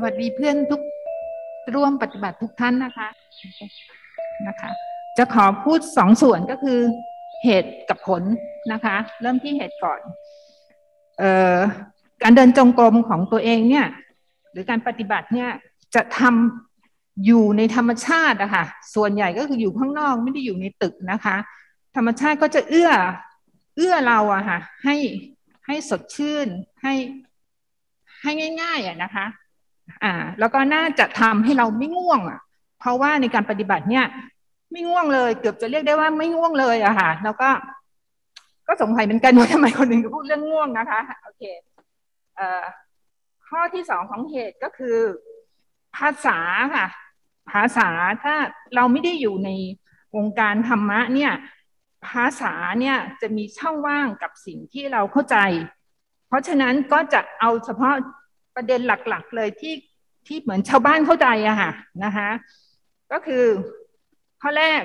สวัสดีเพื่อนทุกร่วมปฏิบัติทุกท่านนะคะนะคะ จะขอพูดสองส่วนก็คือเหตุกับผลนะคะ เริ่มที่เหตุก่อนเอ่อการเดินจงกรมของตัวเองเนี่ย หรือการปฏิบัติเนี่ยจะทำอยู่ในธรรมชาติอะคะ่ะ ส่วนใหญ่ก็คืออยู่ข้างนอกไม่ได้อยู่ในตึกนะคะ ธรรมชาติก็จะเอื้อ เอื้อเราอะค่ะ ให้ให้สดชื่นให้ให้ง่าย ๆอะนะคะ อ่า แล้วก็น่าจะทำให้เราไม่ง่วง อะ เพราะว่าในการปฏิบัติเนี่ย ไม่ง่วงเลย เกือบจะเรียกได้ว่าไม่ง่วงเลยอะค่ะ แล้วก็ ก็สงสัยเป็นกันว่าทำไมคนหนึ่งพูดเรื่องง่วงนะคะโอเคเอ่อข้อที่สองของเหตุก็คือ ภาษาค่ะ ภาษาถ้าเราไม่ได้อยู่ในวงการธรรมะเนี่ย ภาษาเนี่ยจะมีช่องว่างกับสิ่งที่เราเข้าใจ เพราะฉะนั้นก็จะเอาเฉพาะ ประเด็นหลักๆ เลยที่ที่เหมือนชาวบ้านเข้าใจอะค่ะนะคะก็คือข้อแรก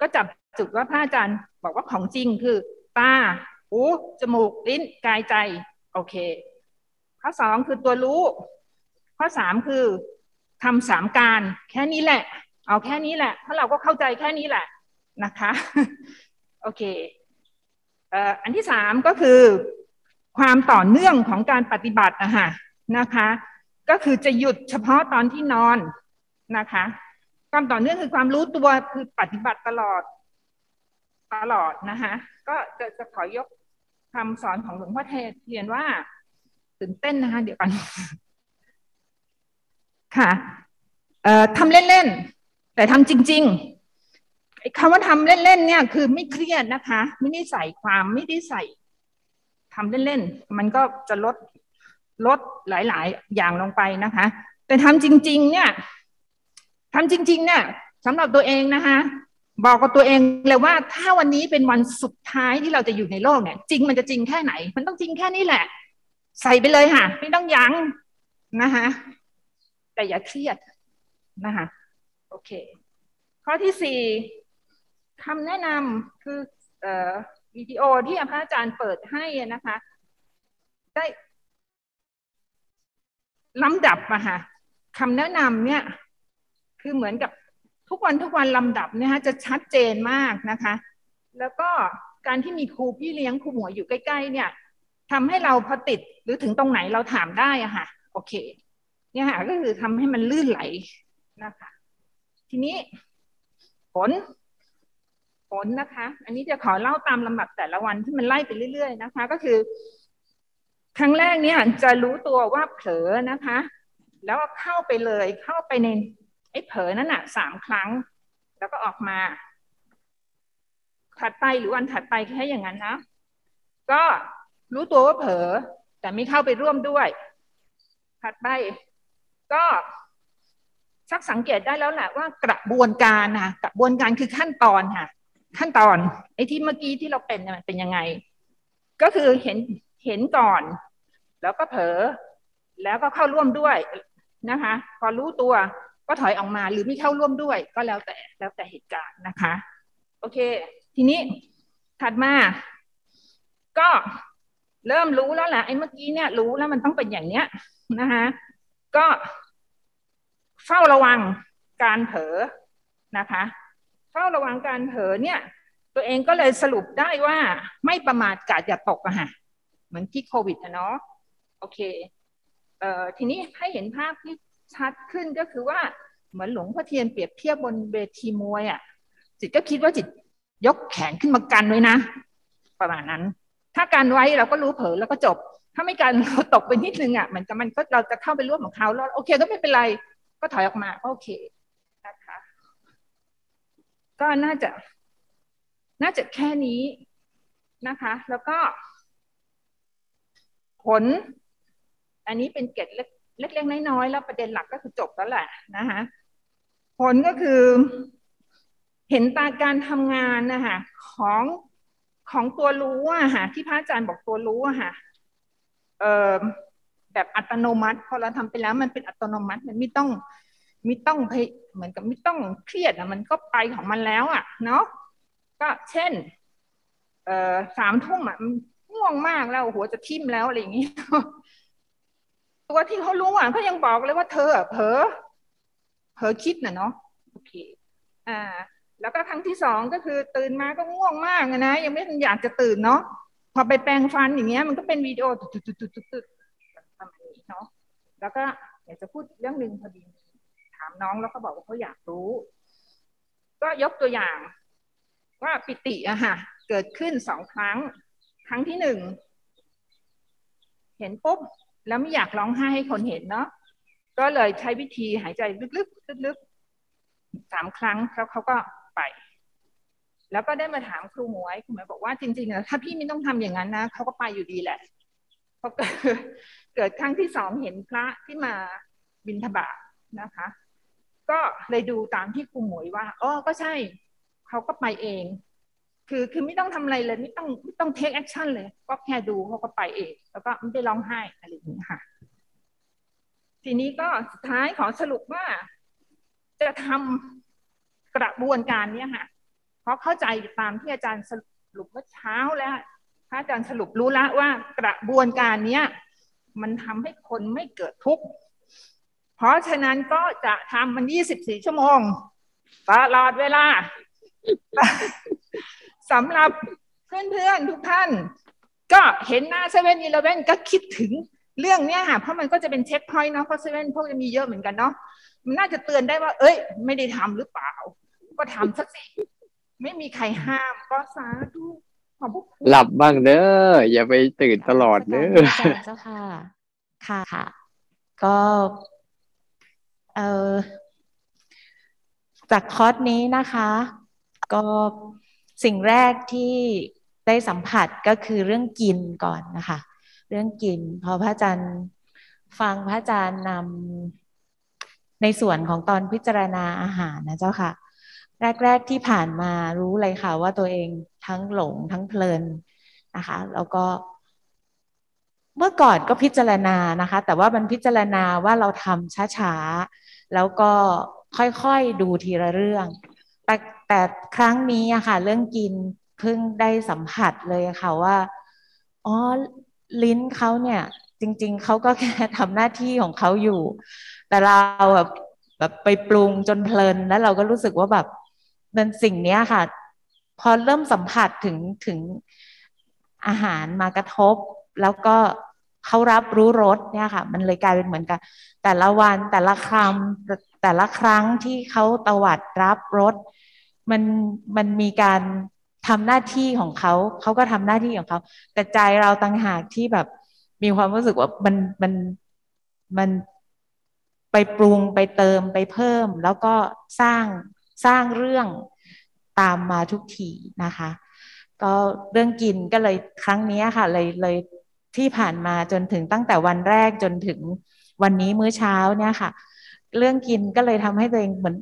ก็จับจุดว่าพระอาจารย์บอกว่าของจริงคือตาหูจมูกลิ้นกายใจ โอเค ข้อสองคือตัวรู้ ข้อสามคือทำสามการ แค่นี้แหละ เอาแค่นี้แหละเพราะเราก็เข้าใจแค่นี้แหละนะคะ โอเคอันที่สามก็คือ ความต่อเนื่องของการปฏิบัติอะคะ นะคะ ก็คือจะหยุดเฉพาะตอนที่นอนนะคะความต่อเนื่องคือความรู้ตัวคือปฏิบัติตลอดตลอดนะคะก็จะจะขอยกคำสอนของหลวงพ่อเทศเรียนว่า ตื่นเต้นนะคะ เดี๋ยวก่อนค่ะเอ่อทำเล่นๆแต่ทำจริงๆคำว่าทำเล่นๆเนี่ย คือไม่เครียดนะคะ ไม่ได้ใส่ความไม่ได้ใส่ทำเล่นๆมันก็จะลด ลดหลาย ๆ อย่างลงไปนะคะ แต่ทำจริง ๆ เนี่ยทำจริง ๆ เนี่ยสำหรับตัวเองนะคะบอกกับตัวเองเลยว่าถ้าวันนี้เป็นวันสุดท้ายที่เราจะอยู่ในโลกเนี่ย จริงมันจะจริงแค่ไหน มันต้องจริงแค่นี้แหละ ใส่ไปเลยค่ะ ไม่ต้องยั้งนะคะแต่อย่าเครียดนะคะโอเค ข้อที่สี่คำแนะนำคือเอ่อวิดีโอที่พระอาจารย์เปิดให้นะคะ ได้ ลำดับอะค่ะคำแนะนำเนี่ย คือเหมือนกับทุกวันทุกวันลำดับเนี่ยฮะจะชัดเจนมากนะคะ แล้วก็การที่มีครูพี่เลี้ยงครูหมวยอยู่ใกล้ ๆ เนี่ยทำให้เราพอติดหรือถึงตรงไหนเราถามได้อะค่ะ โอเค เนี่ยค่ะก็คือทำให้มันลื่นไหลนะคะ ทีนี้ผลผลนะคะ อันนี้จะขอเล่าตามลำดับแต่ละวันที่มันไล่ไปเรื่อย ๆ นะคะ ก็คือ ครั้งแรกเนี่ยจะรู้ตัวว่าเผลอนะคะ แล้วเข้าไปเลยเข้าไปในไอ้เผลอนั่นน่ะสามครั้ง แล้วก็ออกมา ถัดไปหรือวันถัดไปแค่อย่างนั้นนะก็รู้ตัวว่าเผลอแต่ไม่เข้าไปร่วมด้วย ถัดไปก็ชักสังเกตได้แล้วแหละว่ากระบวนการนะกระบวนการคือขั้นตอนค่ะ ขั้นตอนไอ้ที่เมื่อกี้ที่เราเป็นมันเป็นยังไง ก็คือเห็น เห็นก่อน แล้วก็เผลอแล้วก็เข้าร่วมด้วยนะคะ พอรู้ตัวก็ถอยออกมาหรือไม่เข้าร่วมด้วย ก็แล้วแต่แล้วแต่เหตุการณ์นะคะ โอเค ทีนี้ถัดมา ก็เริ่มรู้แล้วแหละไอ้เมื่อกี้เนี่ย รู้แล้วมันต้องเป็นอย่างเนี้ยนะคะก็เฝ้าระวังการเผลอนะคะ เฝ้าระวังการเผลอเนี่ย ตัวเองก็เลยสรุปได้ว่าไม่ประมาทกาดอย่าตกอะค่ะ เหมือนที่โควิดอะเนาะโอเคเอ่อทีนี้ให้เห็นภาพที่ชัดขึ้นก็คือว่าเหมือนหลวงพ่อเทียนเปรียบเทียบบนเวทีมวยอะจิตก็คิดว่าจิตยกแขนขึ้นมากันไว้นะ ประมาณนั้น ถ้าการไว้เราก็รู้เผลอแล้วก็จบ ถ้าไม่การเราตกไปนิดนึงอะ่ะมันจะมันก็เราจะเข้าไปร่วมของเขาแล้วโอเคก็ไม่เป็นไรก็ถอยออกมาก็โอเคนะคะก็น่าจะ น่าจะแค่นี้นะคะ แล้วก็ ผล อันนี้เป็นเกตเล็กๆน้อยๆแล้วประเด็นหลักก็คือจบแล้วแหละนะคะผลก็คือ เห็นตาการทำงานนะคะของของตัวรู้อะค่ะที่พระอาจารย์บอกตัวรู้อะค่ะเอ่อแบบอัตโนมัติพอเราทำไปแล้วมันเป็นอัตโนมัติมันไม่ต้องไม่ต้องเหมือนกับไม่ต้องเครียดอะมันก็ไปของมันแล้วอะเนาะก็เช่น เอ่อสามทุ่มอะ ง่วงมากแล้วหัวจะทิ่มแล้วอะไรอย่างนี้ตัวที่เขารู้อะเขายังบอกเลยว่าเธอเผลอเผลอคิดน่ะเนาะโอเค อ่า แล้วก็ครั้งที่สองก็คือตื่นมาก็ง่วงมากนะยังไม่อยากจะตื่นเนาะพอไปแปรงฟันอย่างเงี้ย มันก็เป็นวิดีโอตุดตุดตุดตุดตุดประมาณนี้เนาะแล้วก็อยากจะพูดเรื่องหนึ่งพอดีถามน้องแล้วเขาบอกว่าเขาอยากรู้ ก็ยกตัวอย่าง ว่าปิติอะค่ะเกิดขึ้นสองครั้ง ครั้งที่หนึ่ง เห็นปุ๊บ แล้วไม่อยากร้องไห้ให้คนเห็นเนาะก็เลยใช้วิธีหายใจลึกๆลึกๆสามครั้งแล้วเขาก็ไป แล้วก็ได้มาถามครูหมวยครูหมวยบอกว่าจริงๆนะถ้าพี่ไม่ต้องทำอย่างนั้นนะเขาก็ไปอยู่ดีแหละเพราะเกิดครั้งที่สองเห็นพระที่มาบินทบาทนะคะ ก็เลยดูตามที่ครูหมวยว่าอ๋อก็ใช่เขาก็ไปเอง คือคือไม่ต้องทำอะไรเลย ไม่ต้องไม่ต้อง take action เลย ก็แค่ดูเขาก็ไปเองแล้วก็ไม่ได้ร้องไห้อะไรอย่างนี้ค่ะ ทีนี้ก็สุดท้ายขอสรุปว่า จะทำกระบวนการเนี้ยค่ะเพราะเข้าใจตามที่อาจารย์สรุปเมื่อเช้าแล้วพระอาจารย์สรุปรู้แล้วว่ากระบวนการเนี้ยมันทำให้คนไม่เกิดทุกข์เพราะฉะนั้นก็จะทำมัน 24 ชั่วโมงตลอดเวลา สำหรับเพื่อนๆ ทุกท่าน ก็เห็นหน้าเซเว่นอีเลเว่นก็คิดถึงเรื่องเนี้ยค่ะเพราะมันก็จะเป็น checkpoint เนาะเพราะเซเว่นพวกจะมีเยอะเหมือนกันเนาะมันน่าจะเตือนได้ว่า เอ้ย ไม่ได้ทำหรือเปล่า ก็ทำสักสิไม่มีใครห้ามก็สาธุขอบคุณหลับบ้างเด้ออย่าไปตื่นตลอดเด้อเจ้าค่ะ ค่ะค่ะ ก็เออจากคอร์สนี้นะคะ ก็ สิ่งแรกที่ได้สัมผัสก็คือเรื่องกินก่อนนะคะ เรื่องกินพอพระอาจารย์ฟังพระอาจารย์นำในส่วนของตอนพิจารณาอาหารนะเจ้าค่ะ แรก ๆที่ผ่านมารู้เลยค่ะ ว่าตัวเองทั้งหลงทั้งเพลินนะคะ แล้วก็ เมื่อก่อนก็พิจารณานะคะ แต่ว่ามันพิจารณาว่าเราทำช้าๆ แล้วก็ค่อยๆดูทีละเรื่องแต่ แต่ครั้งนี้อะค่ะ เรื่องกินเพิ่งได้สัมผัสเลยค่ะว่าอ๋อลิ้นเขาเนี่ย จริง ๆเขาก็แค่ทำหน้าที่ของเขาอยู่ แต่เราแบบแบบไปปรุงจนเพลินแล้วเราก็รู้สึกว่าแบบมันสิ่งนี้ค่ะ พอเริ่มสัมผัสถึงถึงอาหารมากระทบ แล้วก็เขารับรู้รสเนี่ยค่ะ มันเลยกลายเป็นเหมือนกันแต่ละวันแต่ละคำแต่ละครั้งที่เขาตวัดรับรส มันมันมีการทำหน้าที่ของเขาเขาก็ทำหน้าที่ของเขาแต่ใจเราต่างหากที่แบบ มีความรู้สึกว่ามันมันมันไปปรุงไปเติมไปเพิ่ม แล้วก็สร้างสร้างเรื่องตามมาทุกทีนะคะ ก็เรื่องกินก็เลยครั้งนี้ค่ะ เลยเลยที่ผ่านมาจนถึงตั้งแต่วันแรกจนถึงวันนี้มื้อเช้าเนี่ยค่ะ เรื่องกินก็เลยทำให้ตัวเองเหมือน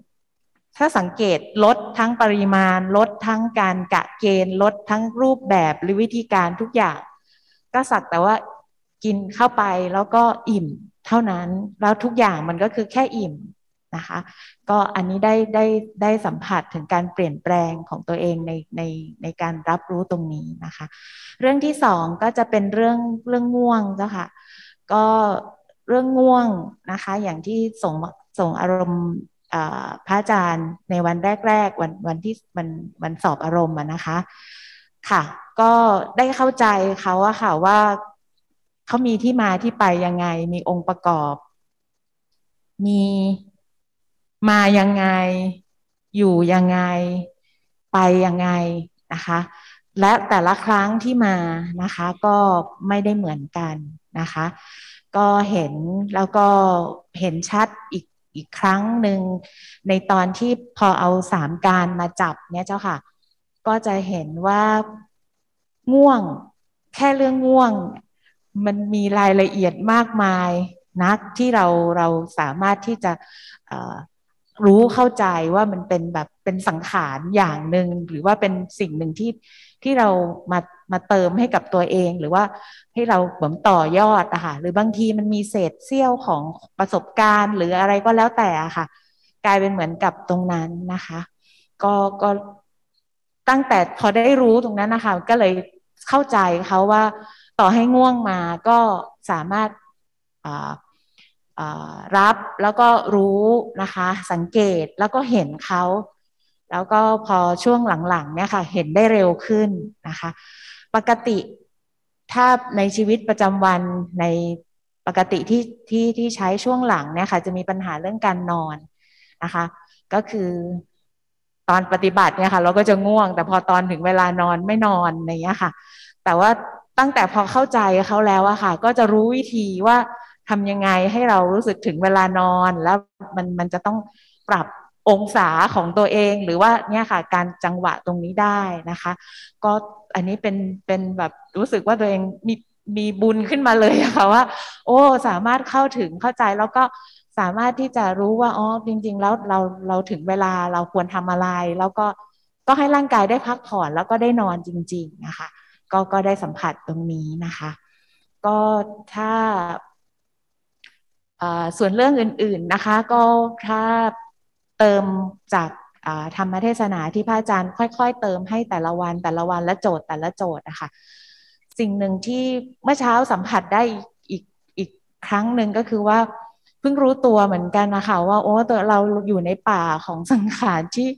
ถ้าสังเกตลดทั้งปริมาณ ลดทั้งการกะเกณฑ์ ลดทั้งรูปแบบหรือวิธีการทุกอย่าง ก็สักแต่ว่ากินเข้าไปแล้วก็อิ่มเท่านั้น แล้วทุกอย่างมันก็คือแค่อิ่มนะคะ ก็อันนี้ได้ได้ได้สัมผัสถึงการเปลี่ยนแปลงของตัวเองในในในการรับรู้ตรงนี้นะคะ เรื่องที่สองก็จะเป็นเรื่องเรื่องง่วงเจ้าค่ะก็เรื่องง่วงนะคะ อย่างที่ส่งส่งอารมณ์ พระอาจารย์ในวันแรก ๆ วันวันที่วันวันสอบอารมณ์นะคะ ค่ะ ก็ได้เข้าใจเขาอะค่ะว่าเขามีที่มาที่ไปยังไง มีองค์ประกอบ มีมายังไง อยู่ยังไง ไปยังไงนะคะ และแต่ละครั้งที่มานะคะ ก็ไม่ได้เหมือนกันนะคะ ก็เห็นแล้วก็เห็นชัดอีก อีกครั้งหนึ่งในตอนที่พอเอาสามการมาจับเนี่ยเจ้าค่ะ ก็จะเห็นว่าง่วงแค่เรื่องง่วง มันมีรายละเอียดมากมายนักที่เราเราสามารถที่จะรู้เข้าใจว่ามันเป็นแบบเป็นสังขารอย่างหนึ่งหรือว่าเป็นสิ่งหนึ่งที่ที่เรามา มาเติมให้กับตัวเอง หรือว่าให้เราเหมือนต่อยอดอะค่ะหรือบางทีมันมีเศษเสี้ยวของประสบการณ์ หรืออะไรก็แล้วแต่อะค่ะ กลายเป็นเหมือนกับตรงนั้นนะคะ ก็ก็ตั้งแต่พอได้รู้ตรงนั้นนะคะ ก็เลยเข้าใจเขาว่าต่อให้ง่วงมาก็สามารถรับแล้วก็รู้นะคะ สังเกตแล้วก็เห็นเขา แล้วก็พอช่วงหลังๆเนี่ยค่ะ เห็นได้เร็วขึ้นนะคะ ปกติถ้าในชีวิตประจำวันในปกติที่ที่ที่ใช้ช่วงหลังเนี่ยค่ะ จะมีปัญหาเรื่องการนอนนะคะ ก็คือตอนปฏิบัติเนี่ยค่ะ เราก็จะง่วง แต่พอตอนถึงเวลานอนไม่นอนอะไรเงี้ยค่ะ แต่ว่าตั้งแต่พอเข้าใจเขาแล้วอะค่ะ ก็จะรู้วิธีว่าทำยังไงให้เรารู้สึกถึงเวลานอนแล้วมันมันจะต้องปรับ องศาของตัวเองหรือว่าเนี่ยค่ะการจังหวะตรงนี้ได้นะคะ ก็อันนี้เป็นเป็นแบบรู้สึกว่าตัวเองมีมีบุญขึ้นมาเลยะค่ะว่า โอ้ สามารถเข้าถึงเข้าใจแล้วก็สามารถที่จะรู้ว่าอ๋อจริง ๆ แล้วเราเราถึงเวลาเราควรทำอะไร แล้วก็ก็ให้ร่างกายได้พักผ่อนแล้วก็ได้นอนจริง ๆ นะคะ ก็ก็ได้สัมผัสตรงนี้นะคะ ก็ถ้าส่วนเรื่องอื่น ๆนะคะ ก็ถ้า เติมจากธรรมเทศนาที่พระอาจารย์ค่อย ๆ เติมให้แต่ละวันแต่ละวันและโจทย์แต่ละโจทย์นะคะสิ่งหนึ่งที่เมื่อเช้าสัมผัสได้อีกอีกครั้งหนึ่งก็คือว่าเพิ่งรู้ตัวเหมือนกันนะคะว่าโอ้ตัวเราอยู่ในป่าของสังขารที่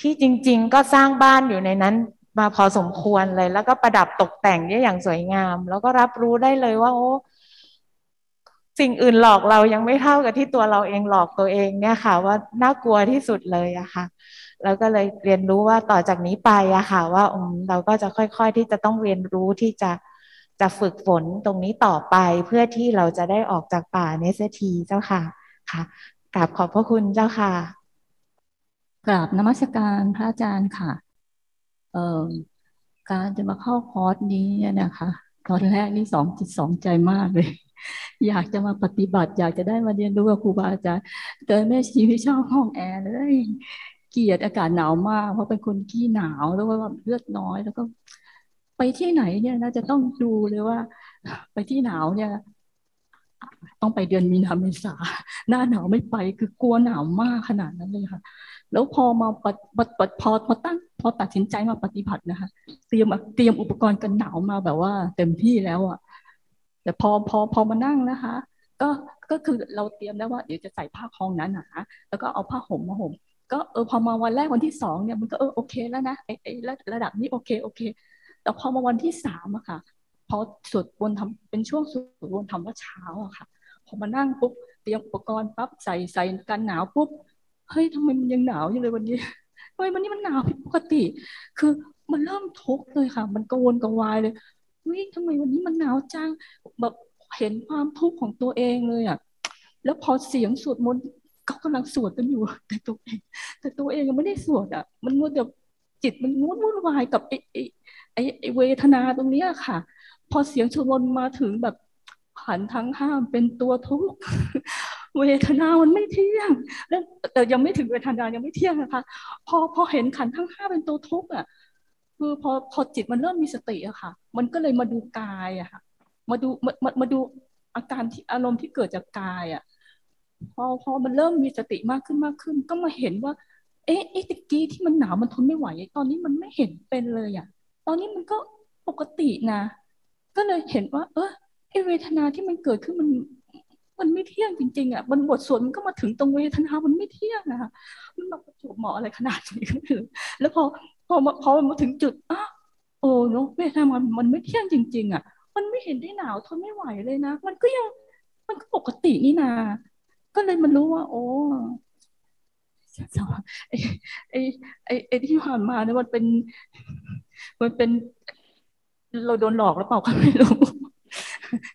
ที่จริง ๆ ก็สร้างบ้านอยู่ในนั้นมาพอสมควรเลย แล้วก็ประดับตกแต่งได้อย่างสวยงาม แล้วก็รับรู้ได้เลยว่า โอ้ สิ่งอื่นหลอกเรายังไม่เท่ากับที่ตัวเราเองหลอกตัวเองเนี่ยค่ะ ว่าน่ากลัวที่สุดเลยอะค่ะ แล้วก็เลยเรียนรู้ว่าต่อจากนี้ไปอะค่ะ ว่าเราก็จะค่อย ๆ ที่จะต้องเรียนรู้ที่จะจะฝึกฝนตรงนี้ต่อไปเพื่อที่เราจะได้ออกจากป่าเนสทีเจ้าค่ะค่ะกราบขอบพระคุณเจ้าค่ะกราบนมัสการพระอาจารย์ค่ะเอ่อการจะมาเข้าคอร์สนี้เนี่ยนะคะ ตอนแรกนี่สองจิตสองใจมากเลย อยากจะมาปฏิบัติ อยากจะได้มาเรียนรู้กับครูบาอาจารย์แต่แม่ชีไม่ชอบห้องแอร์เลยเกลียดอากาศหนาวมากเพราะเป็นคนขี้หนาวแล้วก็เลือดน้อยแล้วก็ ไปที่ไหนเนี่ยน่าจะต้องดูเลยว่า ไปที่หนาวเนี่ยต้องไปเดือนมีนาเมษาหน้าหนาวไม่ไปคือกลัวหนาวมากขนาดนั้นเลยค่ะ แล้วพอมาปฏิพอพอตั้งพอตัดสินใจมาปฏิบัตินะคะ เตรียมเตรียมอุปกรณ์กันหนาวมาแบบว่า เต็มที่แล้วอะ แต่พอพอพอมานั่งนะคะ ก็ก็คือเราเตรียมแล้วว่าเดี๋ยวจะใส่ผ้าคลองนั้นหนาแล้วก็เอาผ้าห่มมาห่มก็เออพอมาวันแรกวันที่สองเนี่ยมันก็เออโอเคแล้วนะไอ้ไอ้ระดับนี้โอเคโอเค แต่พอมาวันที่สามอะค่ะพอสวดวนทำเป็นช่วงสวดวนทำว่าเช้าอะค่ะพอมานั่งปุ๊บเตรียมอุปกรณ์ปั๊บใส่ใส่กันหนาวปุ๊บเฮ้ยทำไมมันยังหนาวอยู่เลยวันนี้ทำไมวันนี้มันหนาวผิดปกติ คือมันเริ่มทุกข์เลยค่ะ มันกังวลกังวายเลย เฮ้ยทำไมวันนี้มันหนาวจังแบบเห็นความทุกข์ของตัวเองเลยอะแล้วพอเสียงสวดมนต์เขากำลังสวดกันอยู่ แต่ตัวเอง แต่ตัวเองยังไม่ได้สวดอะ มันมัวแต่จิตมันมุ่นวุ่นวายกับไอ้ไอ้ไอ้เวทนาตรงนี้ค่ะ พอเสียงชวดมนต์มาถึงแบบผันทั้งห้ามเป็นตัวทุกข์เวทนามันไม่เที่ยง แล้วแต่ยังไม่ถึงเวทนายังไม่เที่ยงนะคะ พอพอเห็นขันทั้งห้าเป็นตัวทุกข์อะ คือพอพอจิตมันเริ่มมีสติอะค่ะ มันก็เลยมาดูกายอะค่ะ มาดูมามาดูอาการที่อารมณ์ที่เกิดจากกายอะพอพอมันเริ่มมีสติมากขึ้นมากขึ้น ก็มาเห็นว่า เอ๊ะไอ้ตะกี้ที่มันหนาวมันทนไม่ไหวตอนนี้มันไม่เห็นเป็นเลยอะตอนนี้มันก็ปกตินะ ก็เลยเห็นว่า เออไอ้เวทนาที่มันเกิดขึ้นมันมันไม่เที่ยงจริงๆอะมันบทสวดมันก็มาถึงตรงเวทนา มันไม่เที่ยงนะคะมันมาประจบเหมาะอะไรขนาดนี้ก็คือแล้วพอ พอพอมาถึงจุดอ้าโอ้เนาะเวทนามันมันไม่เที่ยงจริง ๆ อะ มันไม่เห็นได้หนาวทนไม่ไหวเลยนะ มันก็ยังมันก็ปกตินี่นา ก็เลยมันรู้ว่า โอ้ไอ้ไอ้ไอ้ไอ้ที่ผ่านมาเนี่ยมันเป็น มันเป็น เราโดนหลอกหรือเปล่าก็ไม่รู้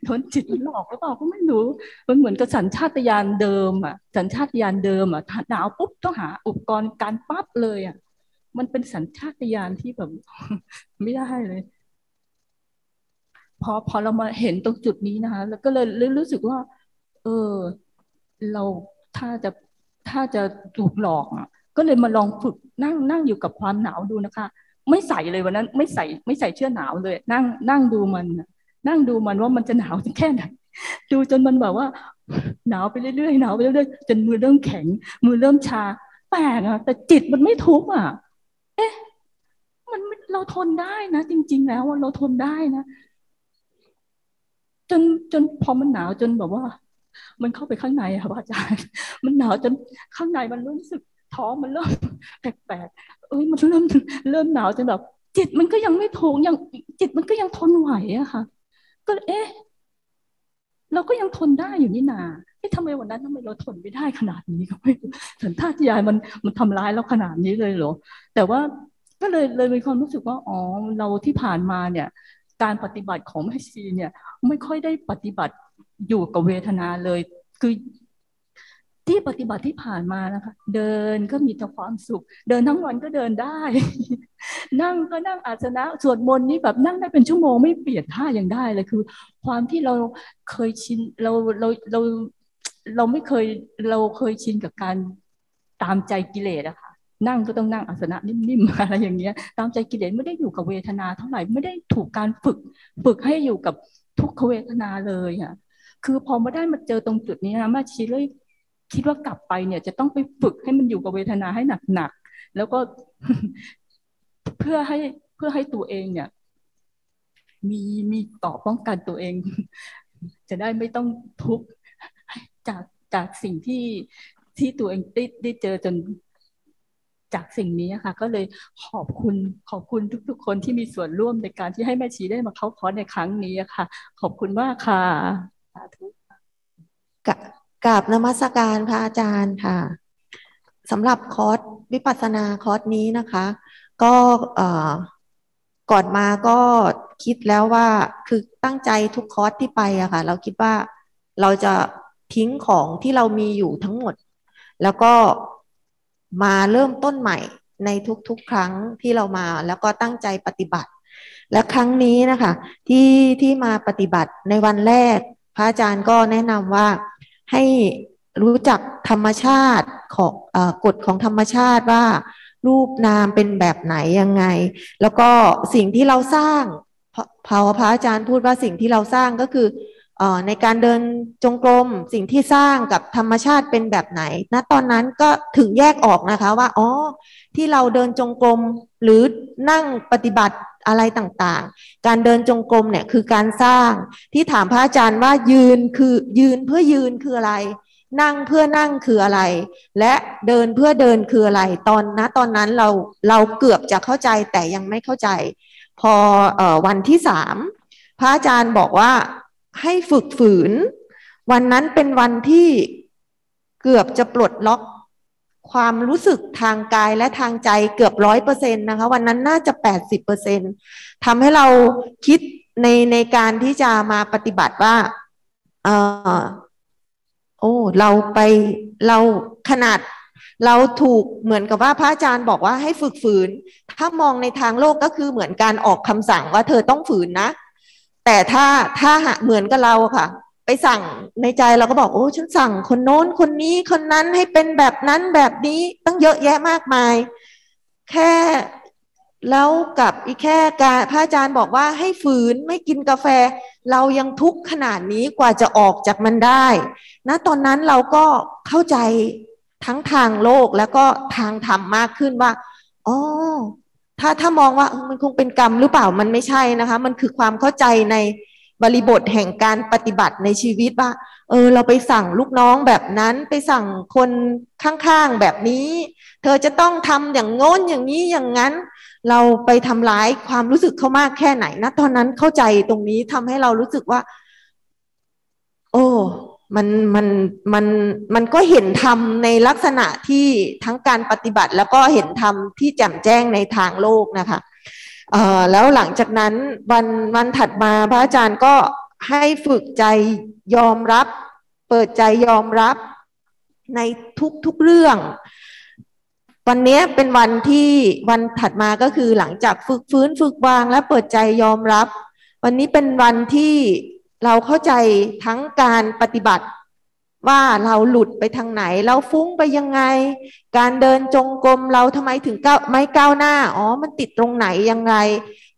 โดนจิตหลอกหรือเปล่าก็ไม่รู้ มันเหมือนกับสัญชาตญาณเดิมอะ สัญชาตญาณเดิมอะหนาวปุ๊บต้องหาอุปกรณ์การปั๊บเลยอะ มันเป็นสัญชาตญาณที่แบบ ไม่ได้เลย พอพอเรามาเห็นตรงจุดนี้นะคะ แล้วก็เลยรู้สึกว่า เออ เราถ้าจะถ้าจะถูกหลอกอะ ก็เลยมาลองฝึกนั่งนั่งอยู่กับความหนาวดูนะคะ ไม่ใส่เลยวันนั้น ไม่ใส่ไม่ใส่เสื้อหนาวเลย นั่งนั่งดูมัน นั่งดูมันว่ามันจะหนาวแค่ไหนดูจนมันแบบว่าหนาวไปเรื่อยๆหนาวไปเรื่อยๆจนมือเริ่มแข็ง มือเริ่มชาแปลกอะแต่จิตมันไม่ทุกข์อะ เอ๊ะ มันเราทนได้นะ จริง ๆ แล้วเราทนได้นะ จนจนพอมันหนาวจนแบบว่า มันเข้าไปข้างในค่ะอาจารย์ มันหนาวจนข้างในมันรู้สึกท้องมันเริ่มแปลกๆเอ้ยมันเริ่มเริ่มหนาวจนแบบ จิตมันก็ยังไม่ทงยังจิตมันก็ยังทนไหวอะค่ะ ก็เอ๊ะ เราก็ยังทนได้อยู่นี่นา อ๊ะทำไมวันนั้นทำไมเราทนไม่ได้ขนาดนี้ก็ไม่สัญชาตญาณมันมันทำร้ายเราขนาดนี้เลยเหรอ แต่ว่าก็เลยเลยมีความรู้สึกว่าอ๋อเราที่ผ่านมาเนี่ย การปฏิบัติของแม่ชีเนี่ย ไม่ค่อยได้ปฏิบัติอยู่กับเวทนาเลย คือที่ปฏิบัติที่ผ่านมานะคะ เดินก็มีแต่ความสุข เดินทั้งวันก็เดินได้ นั่งก็นั่งอาสนะสวดมนต์นี่แบบนั่งได้เป็นชั่วโมงไม่เปลี่ยนท่ายังได้เลยคือ ความที่เราเคยชินเราเราเรา เราไม่เคยเราเคยชินกับการตามใจกิเลสอะค่ะนั่งก็ต้องนั่งอาสนะนิ่มๆอะไรอย่างเงี้ย ตามใจกิเลสไม่ได้อยู่กับเวทนาเท่าไหร่ไม่ได้ถูกการฝึก ฝึกให้อยู่กับทุกขเวทนาเลยอะคือพอมาได้มาเจอตรงจุดนี้นะม่ชีเลยคิดว่ากลับไปเนี่ย จะต้องไปฝึกให้มันอยู่กับเวทนาให้หนักๆแล้วก็เพื่อให้เพื่อให้ตัวเองเนี่ย มีมีต่อป้องกันตัวเอง จะได้ไม่ต้องทุกข์ จากจากสิ่งที่ที่ตัวเองได้ได้เจอจนจากสิ่งนี้ค่ะ ก็เลยขอบคุณขอบคุณทุก ๆ คนที่มีส่วนร่วมในการที่ให้แม่ชีได้มาเข้าคอร์สในครั้งนี้ค่ะ ขอบคุณมากค่ะสาธุกราบนมัสการพระอาจารย์ค่ะสำหรับคอร์สวิปัสสนาคอร์สนี้นะคะ ก็ก่อนมาก็คิดแล้วว่าคือตั้งใจทุกคอร์สที่ไปอะค่ะ เราคิดว่าเราจะ ทิ้งของที่เรามีอยู่ทั้งหมด แล้วก็มาเริ่มต้นใหม่ในทุกๆ ครั้งที่เรามาแล้วก็ตั้งใจปฏิบัติ และครั้งนี้นะคะที่ที่มาปฏิบัติในวันแรก พระอาจารย์ก็แนะนำว่าให้รู้จักธรรมชาติของกฎของธรรมชาติว่า รูปนามเป็นแบบไหนยังไง แล้วก็สิ่งที่เราสร้างพระพระอาจารย์พูดว่าสิ่งที่เราสร้างก็คือ ในการเดินจงกรมสิ่งที่สร้างกับธรรมชาติเป็นแบบไหนณตอนนั้นก็ถึงแยกออกนะคะว่าอ๋อที่เราเดินจงกรมหรือนั่งปฏิบัติอะไรต่างๆ การเดินจงกรมเนี่ยคือการสร้างที่ถามพระอาจารย์ว่ายืนคือยืนเพื่อยืนคืออะไร นั่งเพื่อนั่งคืออะไร และเดินเพื่อเดินคืออะไร ตอนนะตอนนั้นเราเราเกือบจะเข้าใจแต่ยังไม่เข้าใจ พออวันที่สามพระอาจารย์บอกว่า ให้ฝึกฝืน วันนั้นเป็นวันที่เกือบจะปลดล็อกความรู้สึกทางกายและทางใจเกือบร้อยเปอร์เซ็นต์นะคะ วันนั้นน่าจะแปดสิบเปอร์เซ็นต์ทำให้เราคิดในในการที่จะมาปฏิบัติว่าเออโอ้เราไปเราขนาดเราถูกเหมือนกับว่าพระอาจารย์บอกว่าให้ฝึกฝืน ถ้ามองในทางโลกก็คือเหมือนการออกคำสั่งว่าเธอต้องฝืนนะ แต่ถ้าถ้าเหมือนกับเราค่ะ ไปสั่งในใจเราก็บอกโอ้ฉันสั่งคนโน้นคนนี้คนนั้นให้เป็นแบบนั้นแบบนี้ตั้งเยอะแยะมากมาย แค่แล้วกับอีกแค่การพระอาจารย์บอกว่าให้ฝืนไม่กินกาแฟ เรายังทุกข์ขนาดนี้กว่าจะออกจากมันได้ณตอนนั้นเราก็เข้าใจทั้งทางโลกแล้วก็ทางธรรมมากขึ้นว่าอ๋อ ถ้าถ้ามองว่ามันคงเป็นกรรมหรือเปล่ามันไม่ใช่นะคะ มันคือความเข้าใจในบริบทแห่งการปฏิบัติในชีวิตว่า เออ เราไปสั่งลูกน้องแบบนั้นไปสั่งคนข้างๆแบบนี้ เธอจะต้องทำอย่างโน้นอย่างนี้อย่างนั้น เราไปทำร้ายความรู้สึกเขามากแค่ไหนนะตอนนั้นเข้าใจตรงนี้ทำให้เรารู้สึกว่า โอ้ มันมันมันมันก็เห็นธรรมในลักษณะที่ทั้งการปฏิบัติ แล้วก็เห็นธรรมที่แจ่มแจ้งในทางโลกนะคะเอ่อแล้วหลังจากนั้นวันวันถัดมาพระอาจารย์ก็ให้ฝึกใจยอมรับ เปิดใจยอมรับในทุกทุกเรื่อง วันนี้เป็นวันที่วันถัดมาก็คือหลังจากฝึกฟื้นฝึกวางและเปิดใจยอมรับ วันนี้เป็นวันที่ เราเข้าใจทั้งการปฏิบัติว่าเราหลุดไปทางไหน เราฟุ้งไปยังไง การเดินจงกรมเราทำไมถึงก้าวไม่ก้าวหน้า อ๋อ มันติดตรงไหนยังไง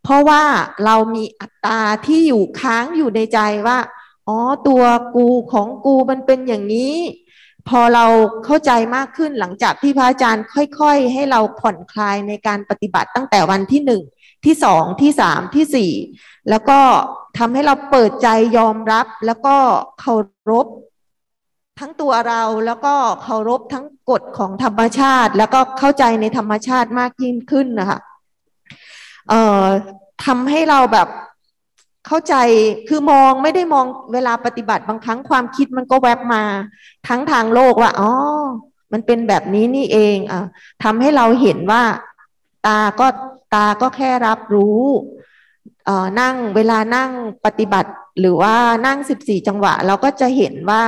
เพราะว่าเรามีอัตตาที่อยู่ค้างอยู่ในใจว่า อ๋อ ตัวกูของกูมันเป็นอย่างนี้ พอเราเข้าใจมากขึ้นหลังจากที่พระอาจารย์ค่อย ๆ ให้เราผ่อนคลายในการปฏิบัติตั้งแต่วันที่หนึ่ง ที่สองที่สามที่สี่แล้วก็ทำให้เราเปิดใจยอมรับ แล้วก็เคารพทั้งตัวเราแล้วก็เคารพทั้งกฎของธรรมชาติ แล้วก็เข้าใจในธรรมชาติมากยิ่งขึ้นนะคะเอ่อทำให้เราแบบเข้าใจคือมองไม่ได้มองเวลาปฏิบัติบางครั้งความคิดมันก็แวบมาทั้งทางโลกว่าอ๋อมันเป็นแบบนี้นี่เองอะทำให้เราเห็นว่า ตาก็ตาก็แค่รับรู้เอ่อนั่งเวลานั่งปฏิบัติ หรือว่านั่งสิบสี่จังหวะ เราก็จะเห็นว่า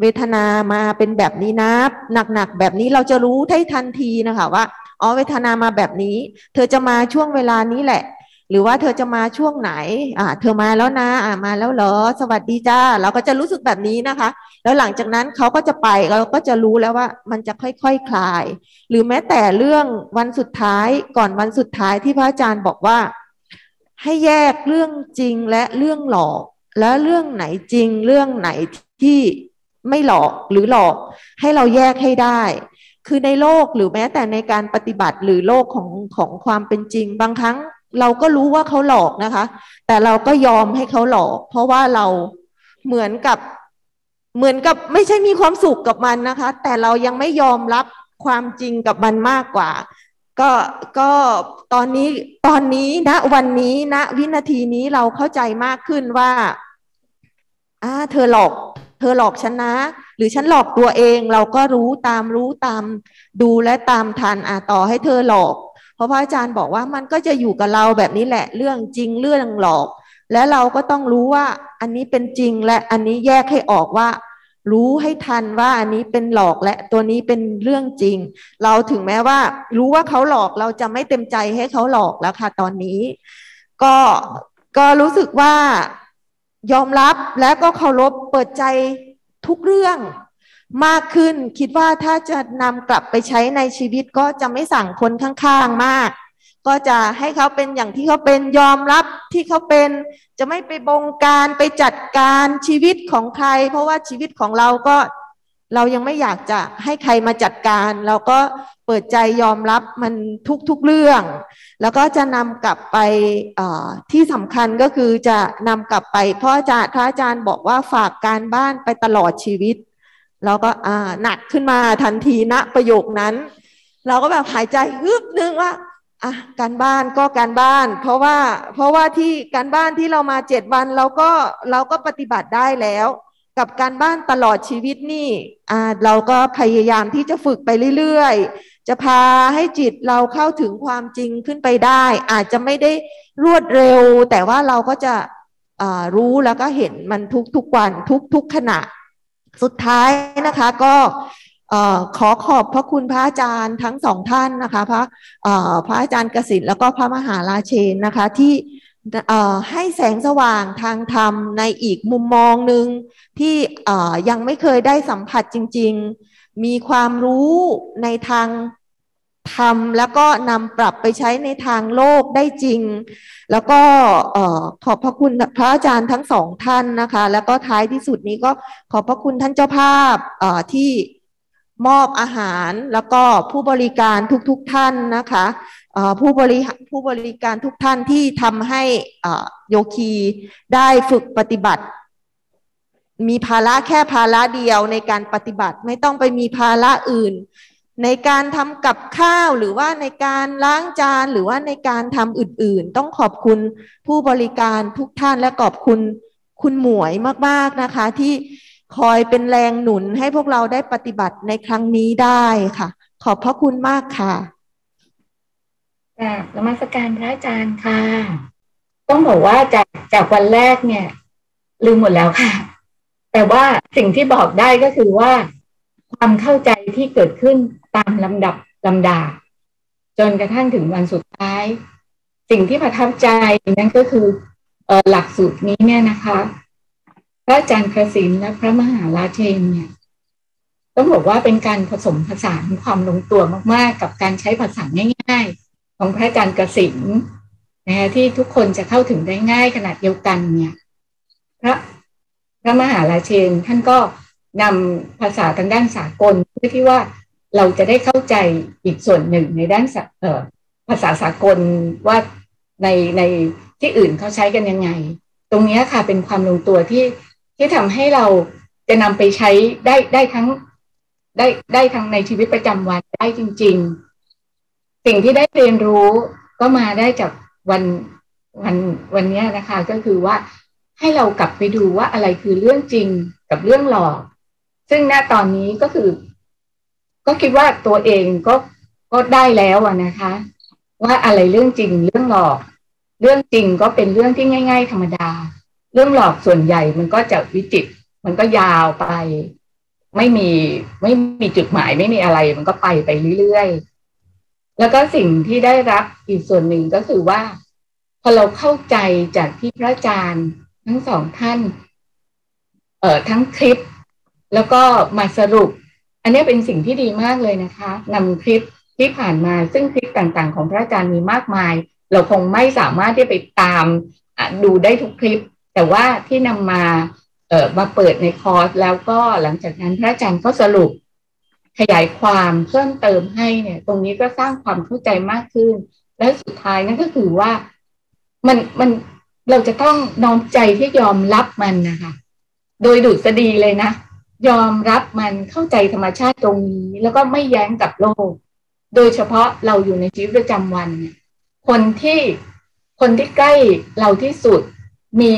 เวทนามาเป็นแบบนี้นะหนักๆแบบนี้เราจะรู้ได้ทันทีนะคะว่าอ๋อเวทนามาแบบนี้ เธอจะมาช่วงเวลานี้แหละ หรือว่าเธอจะมาช่วงไหน อ่า เธอมาแล้วนะ อ่ามาแล้วเหรอ สวัสดีจ้า เราก็จะรู้สึกแบบนี้นะคะ แล้วหลังจากนั้นเขาก็จะไปเราก็จะรู้แล้วว่ามันจะค่อยๆคคลาย หรือแม้แต่เรื่องวันสุดท้ายก่อนวันสุดท้ายที่พระอาจารย์บอกว่า ให้แยกเรื่องจริงและเรื่องหลอก และเรื่องไหนจริงเรื่องไหนที่ไม่หลอกหรือหลอก ให้เราแยกให้ได้ คือในโลกหรือแม้แต่ในการปฏิบัติหรือโลกของของความเป็นจริง บางครั้งเราก็รู้ว่าเขาหลอกนะคะ แต่เราก็ยอมให้เขาหลอก เพราะว่าเราเหมือนกับ เหมือนกับไม่ใช่มีความสุขกับมันนะคะ แต่เรายังไม่ยอมรับความจริงกับมันมากกว่า ก็ก็ตอนนี้ตอนนี้นะวันนี้ณนะวินาทีนี้เราเข้าใจมากขึ้นว่าอ่าเธอหลอก เธอหลอกฉันนะ หรือฉันหลอกตัวเองเราก็รู้ตามรู้ตามดูและตามทันอ่าต่อให้เธอหลอก เพราะพระอาจารย์บอกว่ามันก็จะอยู่กับเราแบบนี้แหละ เรื่องจริงเรื่องหลอก และเราก็ต้องรู้ว่าอันนี้เป็นจริงและอันนี้แยกให้ออกว่า รู้ให้ทันว่าอันนี้เป็นหลอกและตัวนี้เป็นเรื่องจริง เราถึงแม้ว่า รู้ว่าเขาหลอกเราจะไม่เต็มใจให้เขาหลอกแล้วค่ะตอนนี้ ก็ก็รู้สึกว่ายอมรับและก็เคารพเปิดใจทุกเรื่องมากขึ้นคิดว่าถ้าจะนำกลับไปใช้ในชีวิตก็จะไม่สั่งคนข้างๆมาก ก็จะให้เขาเป็นอย่างที่เขาเป็นยอมรับที่เขาเป็น จะไม่ไปบงการไปจัดการชีวิตของใคร เพราะว่าชีวิตของเราก็เรายังไม่อยากจะให้ใครมาจัดการ เราก็เปิดใจยอมรับมันทุกๆเรื่อง แล้วก็จะนำกลับไปที่สำคัญก็คือจะนำกลับไปเพราะอาจารย์พระอาจารย์บอกว่าฝากการบ้านไปตลอดชีวิตเราก็หนักขึ้นมาทันทีณนะประโยคนั้น เราก็แบบหายใจฮึบนึงว่า อะการบ้านก็การบ้าน เพราะว่าเพราะว่าที่การบ้านที่เรามาเจ็ดวันเราก็เราก็ปฏิบัติได้แล้ว กับการบ้านตลอดชีวิตนี่อ่าเราก็พยายามที่จะฝึกไปเรื่อยๆ จะพาให้จิตเราเข้าถึงความจริงขึ้นไปได้ อาจจะไม่ได้รวดเร็ว แต่ว่าเราก็จะรู้แล้วก็เห็นมันทุกๆวันทุกๆขณะ สุดท้ายนะคะ ก็ ขอขอบพระคุณพระอาจารย์ทั้งสองท่านนะคะ พระพระอาจารย์กสิทธิ์แล้วก็พระมหาราเชนนะคะที่ให้แสงสว่างทางธรรมในอีกมุมมองหนึ่งที่ยังไม่เคยได้สัมผัสจริง ๆ มีความรู้ในทางธรรมแล้วก็นำปรับไปใช้ในทางโลกได้จริง แล้วก็ขอบพระคุณพระอาจารย์ทั้งสองท่านนะคะ แล้วก็ท้ายที่สุดนี้ก็ขอบพระคุณท่านเจ้าภาพที่ มอบอาหารแล้วก็ผู้บริการทุกๆทท่านนะคะผู้บริผู้บริการทุกท่านที่ทำให้โยคีได้ฝึกปฏิบัติ มีภาระแค่ภาระเดียวในการปฏิบัติไม่ต้องไปมีภาระอื่น ในการทำกับข้าวหรือว่าในการล้างจานหรือว่าในการทำอื่นๆ ต้องขอบคุณผู้บริการทุกท่านและขอบคุณคุณหมวยมากๆนะคะที่ คอยเป็นแรงหนุนให้พวกเราได้ปฏิบัติในครั้งนี้ได้ค่ะ ขอบพระคุณมากค่ะกราบนมัสการพระอาจารย์ค่ะ ต้องบอกว่าจากจากวันแรกเนี่ย ลืมหมดแล้วค่ะ แต่ว่าสิ่งที่บอกได้ก็คือว่า ความเข้าใจที่เกิดขึ้นตามลำดับลำดา จนกระทั่งถึงวันสุดท้าย สิ่งที่ประทับใจนั่นก็คือออหลักสูตรนี้เนี่ยนะคะ ระอาจารย์คสินและพระมหาราเชนเนี่ยต้องบอกว่าเป็นการผสมผสานความลงตัวมาก ๆ กับการใช้ภาษาง่าย ๆ ของพระอาจารย์กสินนะที่ทุกคนจะเข้าถึงได้ง่ายขนาดเดียวกันเนี่ย พระพระมหาราเชนท่านก็นำภาษาทางด้านสากลเพื่อที่ว่าเราจะได้เข้าใจอีกส่วนหนึ่งในด้านภาษาสากลว่าในในที่อื่นเขาใช้กันยังไง ตรงนี้ค่ะเป็นความลงตัวที่ ที่ทำให้เราจะนำไปใช้ได้ได้ทั้งได้ได้ทั้งในชีวิตประจำวันได้จริง ๆ สิ่งที่ได้เรียนรู้ก็มาได้จากวันวันวันนี้นะคะ ก็คือว่าให้เรากลับไปดูว่าอะไรคือเรื่องจริงกับเรื่องหลอก ซึ่งณตอนนี้ก็คือ ก็คิดว่าตัวเองก็ก็ได้แล้วนะคะ ว่าอะไรเรื่องจริงเรื่องหลอก เรื่องจริงก็เป็นเรื่องที่ง่าย ๆ ธรรมดา รื่องหลอกส่วนใหญ่มันก็จะวิจิต มันก็ยาวไป ไม่มีไม่มีจุดหมายไม่มีอะไร มันก็ไปไปเรื่อยๆแล้วก็สิ่งที่ได้รับอีกส่วนหนึ่งก็คือว่า พอเราเข้าใจจากที่พระอาจารย์ทั้งสองท่าน เอ่อทั้งคลิป แล้วก็มาสรุป อันนี้เป็นสิ่งที่ดีมากเลยนะคะนำคลิปที่ผ่านมาซึ่งคลิปต่างๆ ของพระอาจารย์มีมากมาย เราคงไม่สามารถที่ไปตามดูได้ทุกคลิป แต่ว่าที่นำมาเอ่อมาเปิดในคอร์สแล้วก็หลังจากนั้นพระอาจารย์ก็สรุปขยายความเพิ่มเติมให้เนี่ย ตรงนี้ก็สร้างความเข้าใจมากขึ้น และสุดท้ายนั่นก็คือว่ามันมันเราจะต้องน้อมใจที่ยอมรับมันนะคะ โดยดุษฎีเลยนะ ยอมรับมันเข้าใจธรรมชาติตรงนี้ แล้วก็ไม่แย้งกับโลก โดยเฉพาะเราอยู่ในชีวิตประจำวันเนี่ยคนที่คนที่ใกล้เราที่สุด มี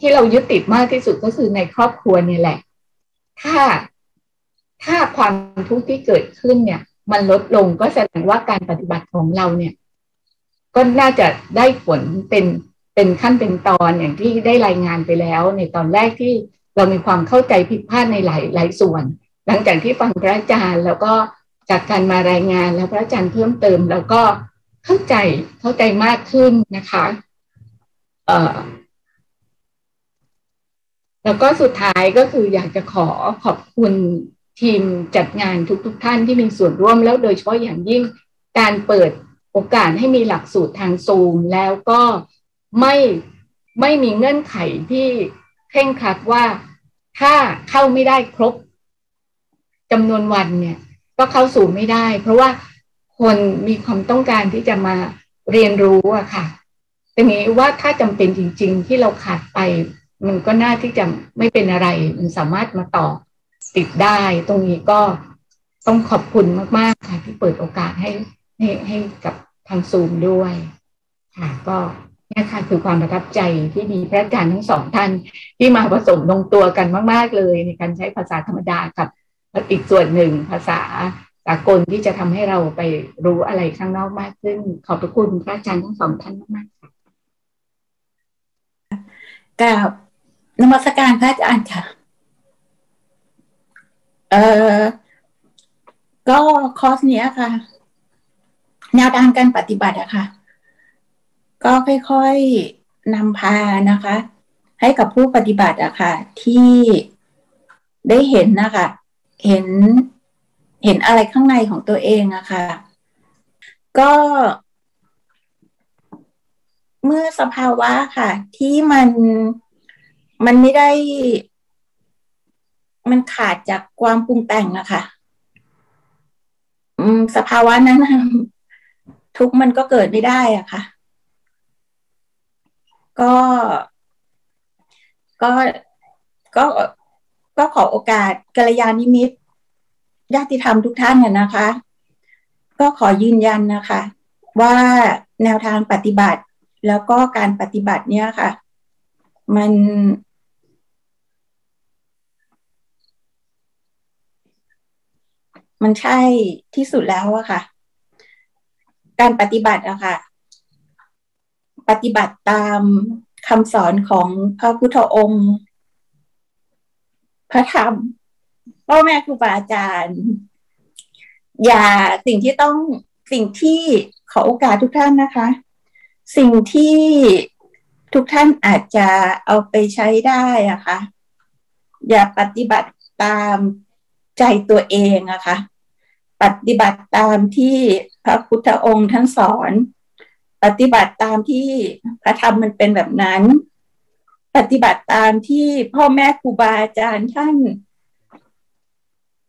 ที่เรายึดติดมากที่สุดก็คือในครอบครัวนี่แหละ ถ้าถ้าความทุกข์ที่เกิดขึ้นเนี่ย มันลดลงก็แสดงว่าการปฏิบัติของเราเนี่ย ก็น่าจะได้ผลเป็นเป็นขั้นเป็นตอนอย่างที่ได้รายงานไปแล้ว ในตอนแรกที่เรามีความเข้าใจผิดพลาดในหลายหลายส่วน หลังจากที่ฟังพระอาจารย์ แล้วก็จากการมารายงานแล้วพระอาจารย์เพิ่มเติม แล้วก็เข้าใจเข้าใจมากขึ้นนะคะ เอ่อ แล้วก็สุดท้ายก็คืออยากจะขอขอบคุณทีมจัดงานทุกๆทท่านที่มีส่วนร่วมแล้วโดยเฉพาะอย่างยิ่งการเปิดโอกาสให้มีหลักสูตรทางซูม แล้วก็ไม่ไม่มีเงื่อนไขที่เคร่งครัดว่าถ้าเข้าไม่ได้ครบจำนวนวันเนี่ยก็เข้าสู่ไม่ได้ เพราะว่าคนมีความต้องการที่จะมาเรียนรู้อะค่ะแต่นี้ว่าถ้าจำเป็นจริง ๆ ที่เราขาดไป มันก็น่าที่จะไม่เป็นอะไร มันสามารถมาต่อติดได้ ตรงนี้ก็ต้องขอบคุณมาก ๆ ค่ะ ที่เปิดโอกาสให้ให้ให้กับทางซูมด้วย ค่ะ ก็นี่ค่ะคือความประทับใจที่มีพระอาจารย์ทั้งสองท่านที่มาผสมลงตัวกันมาก ๆ เลย ในการใช้ภาษาธรรมดากับอีกส่วนหนึ่งภาษาสากลที่จะทำให้เราไปรู้อะไรข้างนอกมากขึ้น ขอบพระคุณพระอาจารย์ทั้งสองท่านมากๆค่ะกับ นมัสการพระอาจารย์ค่ะ เอ่อ ก็คอร์สเนี้ยค่ะ แนวทางการปฏิบัติอะค่ะ ก็ค่อยๆนำพานะคะ ให้กับผู้ปฏิบัติอะค่ะ ที่ได้เห็นนะคะ เห็น เห็นอะไรข้างในของตัวเองอะค่ะ ก็เมื่อสภาวะค่ะ ที่มัน มันไม่ได้ มันขาดจากความปรุงแต่งอะค่ะสภาวะนั้นทุกมันก็เกิดไม่ได้อะค่ะ ก็ ก็ ก็ ก็ขอโอกาสกัลยาณิมิตญาติธรรมทุกท่านน่นะคะ ก็ขอยืนยันนะคะ ว่าแนวทางปฏิบัติ แล้วก็การปฏิบัติเนี่ยค่ะ มัน มันใช่ที่สุดแล้วอะค่ะ การปฏิบัติอะค่ะ ปฏิบัติตามคำสอนของพระพุทธองค์ พระธรรมพ่อแม่ครูบาอาจารย์ อย่าสิ่งที่ต้องสิ่งที่ขอโอกาสทุกท่านนะคะ สิ่งที่ ทุกท่านอาจจะเอาไปใช้ได้อะคะ่ะ อย่าปฏิบัติตามใจตัวเองอะคะ่ะ ปฏิบัติตามที่พระพุทธองค์ท่านสอน ปฏิบัติตามที่พระธรรมมันเป็นแบบนั้น ปฏิบัติตามที่พ่อแม่ครูบาอาจารย์ท่าน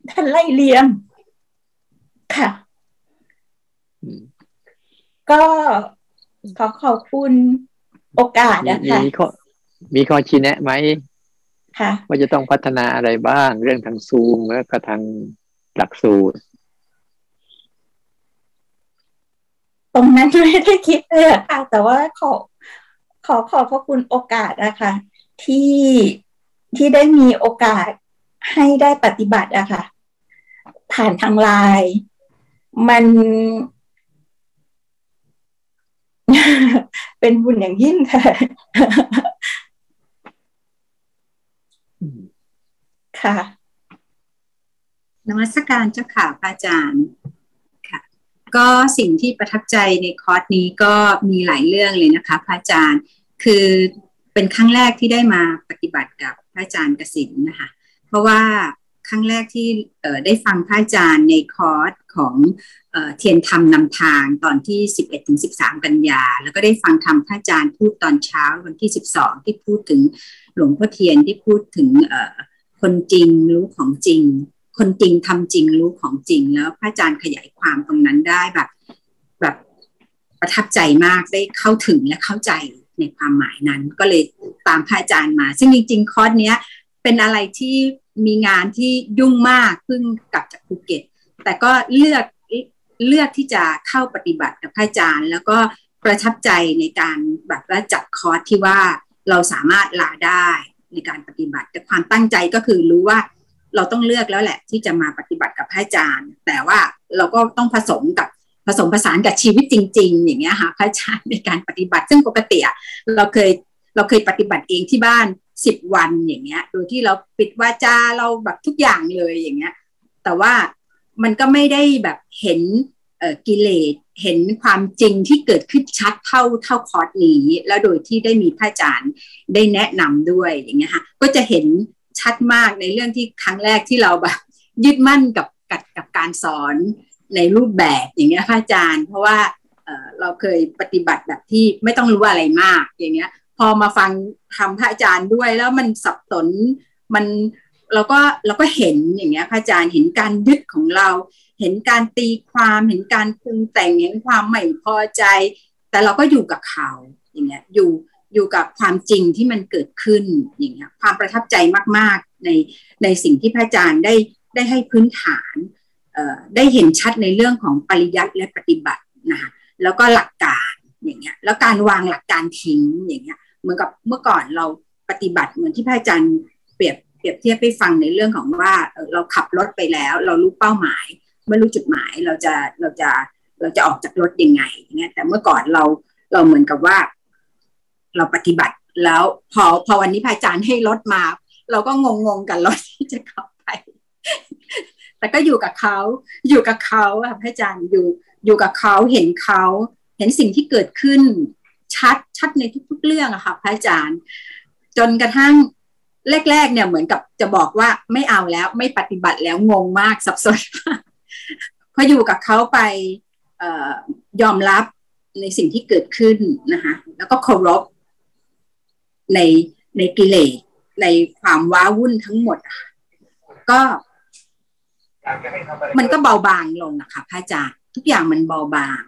ท่านไล่เลียงค่ะ ก็ขอขอบคุณ โอกาสนะคะมีข้อมีข้อชี้แนะไหมค่ะว่าจะต้องพัฒนาอะไรบ้างเรื่องทางซูมแล้วก็ทางหลักสูตร ตรงนั้นไม่ได้คิดเลยอะค่ะ แต่ว่าขอขอขอบพระคุณโอกาสนะคะที่ที่ได้มีโอกาสให้ได้ปฏิบัติอะค่ะ ผ่านทางไลน์มัน เป็นบุญอย่างยิ่งค่ะค่ะนมัสการเจ้าค่ะพระอาจารย์ค่ะ ก็สิ่งที่ประทับใจในคอร์สนี้ก็มีหลายเรื่องเลยนะคะพระอาจารย์คือเป็นครั้งแรกที่ได้มาปฏิบัติกับพระอาจารย์กสินนะคะเพราะว่าครั้งแรกที่ได้ฟังพระอาจารย์ในคอร์สของ เทียนธรรมนำทางตอนที่ 11ถึง13 กันยา แล้วก็ได้ฟังธรรมพระอาจารย์พูดตอนเช้าวันที่ 12 ที่พูดถึงหลวงพ่อเทียนที่พูดถึงคนจริงรู้ของจริง คนจริงทำจริงรู้ของจริง แล้วพระอาจารย์ขยายความตรงนั้นได้แบบแบบประทับใจมากได้เข้าถึงและเข้าใจในความหมายนั้น ก็เลยตามพระอาจารย์มา ซึ่งจริงๆ คอร์สเนี้ยเป็นอะไรที่มีงานที่ยุ่งมากเพิ่งกลับจากภูเก็ต แต่ก็เลือก เลือกที่จะเข้าปฏิบัติกับพระอาจารย์ แล้วก็ประทับใจในการแบบว่าจัดคอร์สที่ว่าเราสามารถลาได้ในการปฏิบัติ แต่ความตั้งใจก็คือรู้ว่าเราต้องเลือกแล้วแหละ ที่จะมาปฏิบัติกับพระอาจารย์ แต่ว่าเราก็ต้องผสมกับผสมผสานกับชีวิตจริง ๆ อย่างเงี้ยค่ะพระอาจารย์ในการปฏิบัติ ซึ่งปกติเราเคยเราเคยปฏิบัติเองที่บ้านสิบวันอย่างเงี้ย โดยที่เราปิดวาจาเราแบบทุกอย่างเลยอย่างเงี้ย แต่ว่า มันก็ไม่ได้แบบเห็นกิเลสเห็นความจริงที่เกิดขึ้นชัดเท่าเท่าคอร์สนี้ แล้วโดยที่ได้มีพระอาจารย์ได้แนะนำด้วยอย่างเงี้ยค่ะก็จะเห็นชัดมากในเรื่องที่ครั้งแรกที่เราแบบยึดมั่นกับกับกับการสอนในรูปแบบอย่างเงี้ยพระอาจารย์ เพราะว่าเราเคยปฏิบัติแบบที่ไม่ต้องรู้อะไรมากอย่างเงี้ย พอมาฟังทำพระอาจารย์ด้วยแล้วมันสับสนมัน เราก็เราก็เห็นอย่างเงี้ยพระอาจารย์เห็นการยึดของเรา เห็นการตีความเห็นการปรุงแต่งเห็นความไม่พอใจ แต่เราก็อยู่กับเขาอย่างเงี้ยอยู่อยู่กับความจริงที่มันเกิดขึ้นอย่างเงี้ยความประทับใจมากๆในในสิ่งที่พระอาจารย์ได้ได้ให้พื้นฐานได้เห็นชัดในเรื่องของปริยัติและปฏิบัตินะคะแล้วก็หลักการอย่างเงี้ยแล้วการวางหลักการทิ้งอย่างเงี้ยเหมือนกับเมื่อก่อนเราปฏิบัติเหมือนที่พระอาจารย์เปรียบ รียบเทียบไปฟังในเรื่องของว่าเราขับรถไปแล้ว เรารู้เป้าหมายเมื่อรู้จุดหมายเราจะเราจะเราจะออกจากรถยังไงอย่างเงี้ยแต่เมื่อก่อนเราเราเหมือนกับว่า เราปฏิบัติแล้วพอพอวันนี้พระอาจารย์ให้รถมา เราก็งงงกับรถที่จะขับไป แต่ก็อยู่กับเขาอยู่กับเขาค่ะพระอาจารย์อยู่อยู่กับเขาเห็นเขาเห็นสิ่งที่เกิดขึ้นชัดชัดในทุก ๆ เรื่องอะค่ะพระอาจารย์ จนกระทั่ง แรก ๆ เนี่ยเหมือนกับจะบอกว่าไม่เอาแล้วไม่ปฏิบัติแล้วงงมากสับสนพออยู่กับเขาไปยอมรับในสิ่งที่เกิดขึ้นนะคะแล้วก็เคารพในในกิเลสในความว้าวุ่นทั้งหมดก็มันก็เบาบางลงนะคะพระอาจารย์ทุกอย่างมันเบาบาง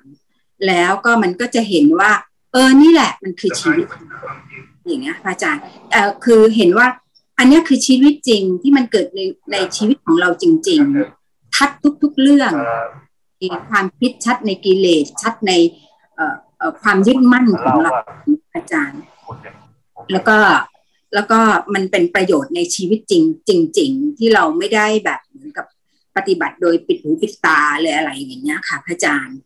แล้วก็มันก็จะเห็นว่า เออนี่แหละ มันคือชีวิตอย่างเงี้ยพระอาจารย์เออคือเห็นว่า อันนี้คือชีวิตจริงที่มันเกิดในในชีวิตของเราจริง ๆ ทัดทุก ๆเรื่องความคิดชัดในกิเลสชัดในความยึดมั่นของเราอาจารย์ แล้วก็แล้วก็มันเป็นประโยชน์ในชีวิตจริง จริง ๆ ที่เราไม่ได้แบบเหมือนกับปฏิบัติโดยปิดหูปิดตาเลยอะไรอย่างเงี้ยค่ะพระอาจารย์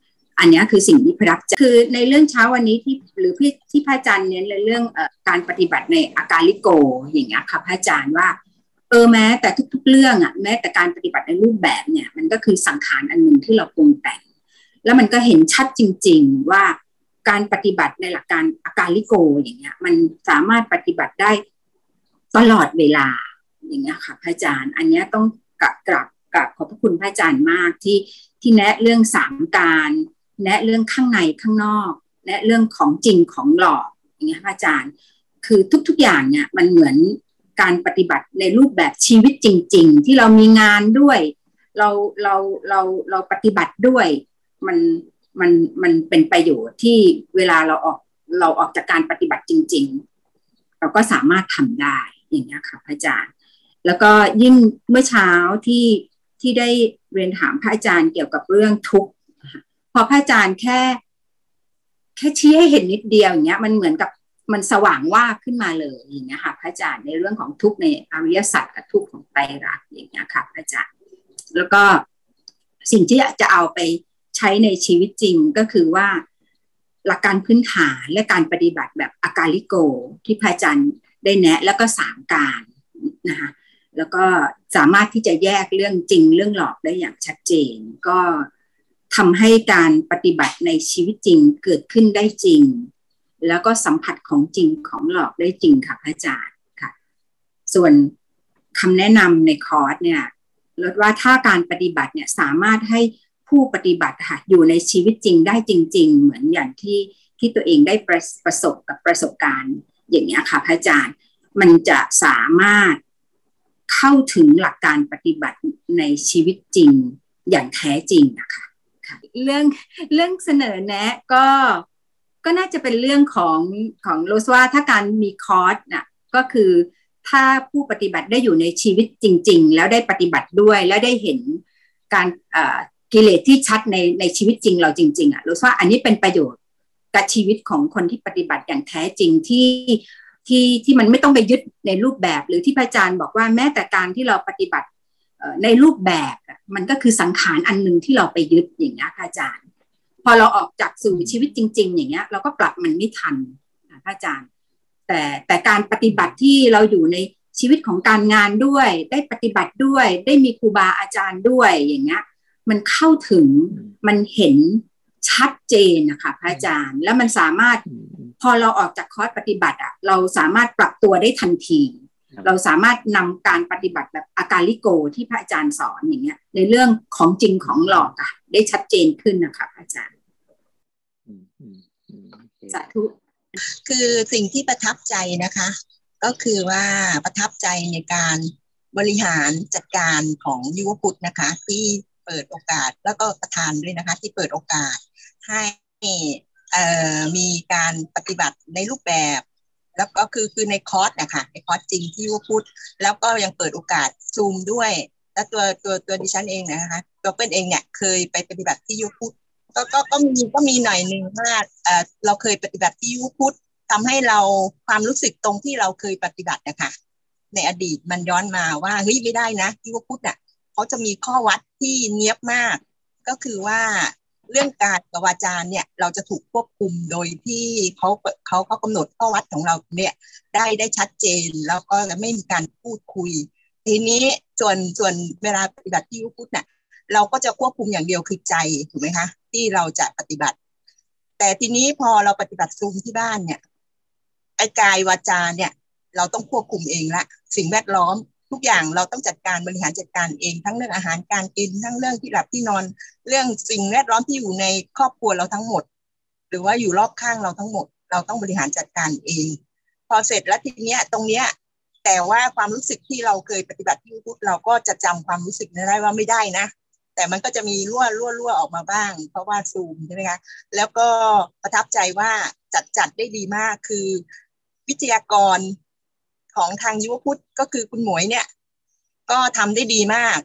อันนี้คือสิ่งที่พระรับคือในเรื่องเช้าวันนี้ที่หรือพี่ที่พระอาจารย์เน้นในเรื่องอการปฏิบัติในอาการลิโกอย่างเงี้ยค่ะพระอาจารย์ว่าเออแม้แต่ทุก ๆ เรื่องอะแม้แต่การปฏิบัติในรูปแบบเนี่ย มันก็คือสังขารอันหนึ่งที่เราปรุงแต่ง แล้วมันก็เห็นชัดจริง ๆ ว่าการปฏิบัติในหลักการอาการลิโกอย่างเงี้ย มันสามารถปฏิบัติได้ตลอดเวลาอย่างเงี้ยค่ะพระอาจารย์ อันนี้ต้องกราบกราบกราบขอบพระคุณพระอาจารย์มากที่ที่แนะเรื่องสามการ แนะเรื่องข้างในข้างนอกแนะเรื่องของจริงของหลอกอย่างเงี้ยพระอาจารย์ คือทุกๆอย่างเนี่ยมันเหมือนการปฏิบัติในรูปแบบชีวิตจริง ๆ ที่เรามีงานด้วย เราเราเราเราปฏิบัติด้วยมันมันมันเป็นประโยชน์ที่เวลาเราออกเราออกจากการปฏิบัติจริง ๆ เราก็สามารถทำได้อย่างเงี้ยค่ะพระอาจารย์ แล้วก็ยิ่งเมื่อเช้าที่ที่ได้เรียนถามพระอาจารย์เกี่ยวกับเรื่องทุกข์ พอพระอาจารย์แค่ แค่ชี้ให้เห็นนิดเดียวอย่างเงี้ย มันเหมือนกับมันสว่างว่าขึ้นมาเลยอย่างเงี้ยค่ะพระอาจารย์ในเรื่องของทุกข์ในอริยสัจกับทุกข์ของไตรลักษณ์อย่างเงี้ยค่ะพระอาจารย์ แล้วก็สิ่งที่จะเอาไปใช้ในชีวิตจริงก็คือว่าหลักการพื้นฐานและการปฏิบัติแบบอากาลิโก ที่พระอาจารย์ได้แนะ แล้วก็สามการนะคะแล้วก็สามารถที่จะแยกเรื่องจริงเรื่องหลอกได้อย่างชัดเจน ก็ ทำให้การปฏิบัติในชีวิตจริงเกิดขึ้นได้จริง แล้วก็สัมผัสของจริงของหลอกได้จริงค่ะพระอาจารย์ค่ะ ส่วนคำแนะนำในคอร์สเนี่ยลดว่าถ้าการปฏิบัติเนี่ยสามารถให้ผู้ปฏิบัติค่ะอยู่ในชีวิตจริงได้จริง ๆ เหมือนอย่างที่ที่ตัวเองได้ประประสบกับประสบการณ์ อย่างนี้ค่ะพระอาจารย์มันจะสามารถเข้าถึงหลักการปฏิบัติในชีวิตจริงอย่างแท้จริงนะคะค่ะ เรื่องเรื่องเสนอแนะก็ก็น่าจะเป็นเรื่องของของโรสว่าถ้าการมีคอร์สน่ะก็คือถ้าผู้ปฏิบัติได้อยู่ในชีวิตจริง ๆ แล้วได้ปฏิบัติด้วยแล้วได้เห็นการกิเลสที่ชัดในในชีวิตจริงเราจริง ๆอะรู้ว่าอันนี้เป็นประโยชน์กับชีวิตของคนที่ปฏิบัติอย่างแท้จริงที่ที่ที่มันไม่ต้องไปยึดในรูปแบบ หรือที่พระอาจารย์บอกว่าแม้แต่การที่เราปฏิบัติ ในรูปแบบมันก็คือสังขารอันหนึ่งที่เราไปยึดอย่างนี้พระอาจารย์ พอเราออกจากสู่ชีวิตจริง ๆ อย่างเงี้ยเราก็ปรับมันไม่ทันพระอาจารย์ แต่แต่การปฏิบัติที่เราอยู่ในชีวิตของการงานด้วย ได้ปฏิบัติด้วย ได้มีครูบาอาจารย์ด้วยอย่างเงี้ยมันเข้าถึงมันเห็นชัดเจนนะคะพระอาจารย์แล้วมันสามารถพอเราออกจากคอร์สปฏิบัติอะเราสามารถปรับตัวได้ทันที เราสามารถนำการปฏิบัติแบบอาการลิโกที่พระอาจารย์สอนอย่างเงี้ย ในเรื่องของจริงของหลอกอะได้ชัดเจนขึ้นนะคะพระอาจารย์สาธุคือสิ่งที่ประทับใจนะคะ ก็คือว่าประทับใจในการบริหารจัดการของยุวพุทธนะคะ ที่เปิดโอกาสแล้วก็ประธานด้วยนะคะ ที่เปิดโอกาสให้มีการปฏิบัติในรูปแบบ แล้วก็คือคือในคอร์สนะคะในคอร์สจริงที่ว่าพูด แล้วก็ยังเปิดโอกาสซูมด้วย แล้วตัวตัวตัวดิฉันเองนะคะตัวเป็นเองเนี่ยเคยไปปฏิบัติที่ยุพุทธก็ก็ก็มีก็มีหน่อยหนึ่งว่าเออเราเคยปฏิบัติที่ยุพุทธทำให้เราความรู้สึกตรงที่เราเคยปฏิบัตินะคะในอดีตมันย้อนมาว่าเฮ้ยไม่ได้นะที่ว่าพุทธอะเขาจะมีข้อวัดที่เนี้ยบมาก ก็คือว่า เรื่องการกับวาจาเนี่ยเราจะถูกควบคุมโดยที่เขาเขาเขากำหนดข้อวัดของเราเนี่ยได้ได้ชัดเจนแล้วก็ไม่มีการพูดคุย ทีนี้ส่วนส่วนเวลาปฏิบัติที่ยุพุทธเนี่ยเราก็จะควบคุมอย่างเดียวคือใจถูกไหมคะที่เราจะปฏิบัติ แต่ทีนี้พอเราปฏิบัติซูมที่บ้านเนี่ยไอ้กายวาจาเนี่ย เราต้องควบคุมเองละสิ่งแวดล้อม ทุกอย่างเราต้องจัดการบริหารจัดการเอง ทั้งเรื่องอาหารการกินทั้งเรื่องที่หลับที่นอน เรื่องสิ่งแวดล้อมที่อยู่ในครอบครัวเราทั้งหมด หรือว่าอยู่รอบข้างเราทั้งหมด เราต้องบริหารจัดการเอง พอเสร็จแล้วทีเนี้ยตรงเนี้ยแต่ว่าความรู้สึกที่เราเคยปฏิบัติที่พุทธเราก็จะจำความรู้สึกนั้นได้ว่าไม่ได้นะ แต่มันก็จะมีรั่วรั่วรั่วออกมาบ้าง เพราะว่าซูมใช่ไหมคะแล้วก็ประทับใจว่าจัดจัดได้ดีมากคือ วิทยากร ของทางยุวพุทธก็คือคุณหมวยเนี่ย ก็ทำได้ดีมาก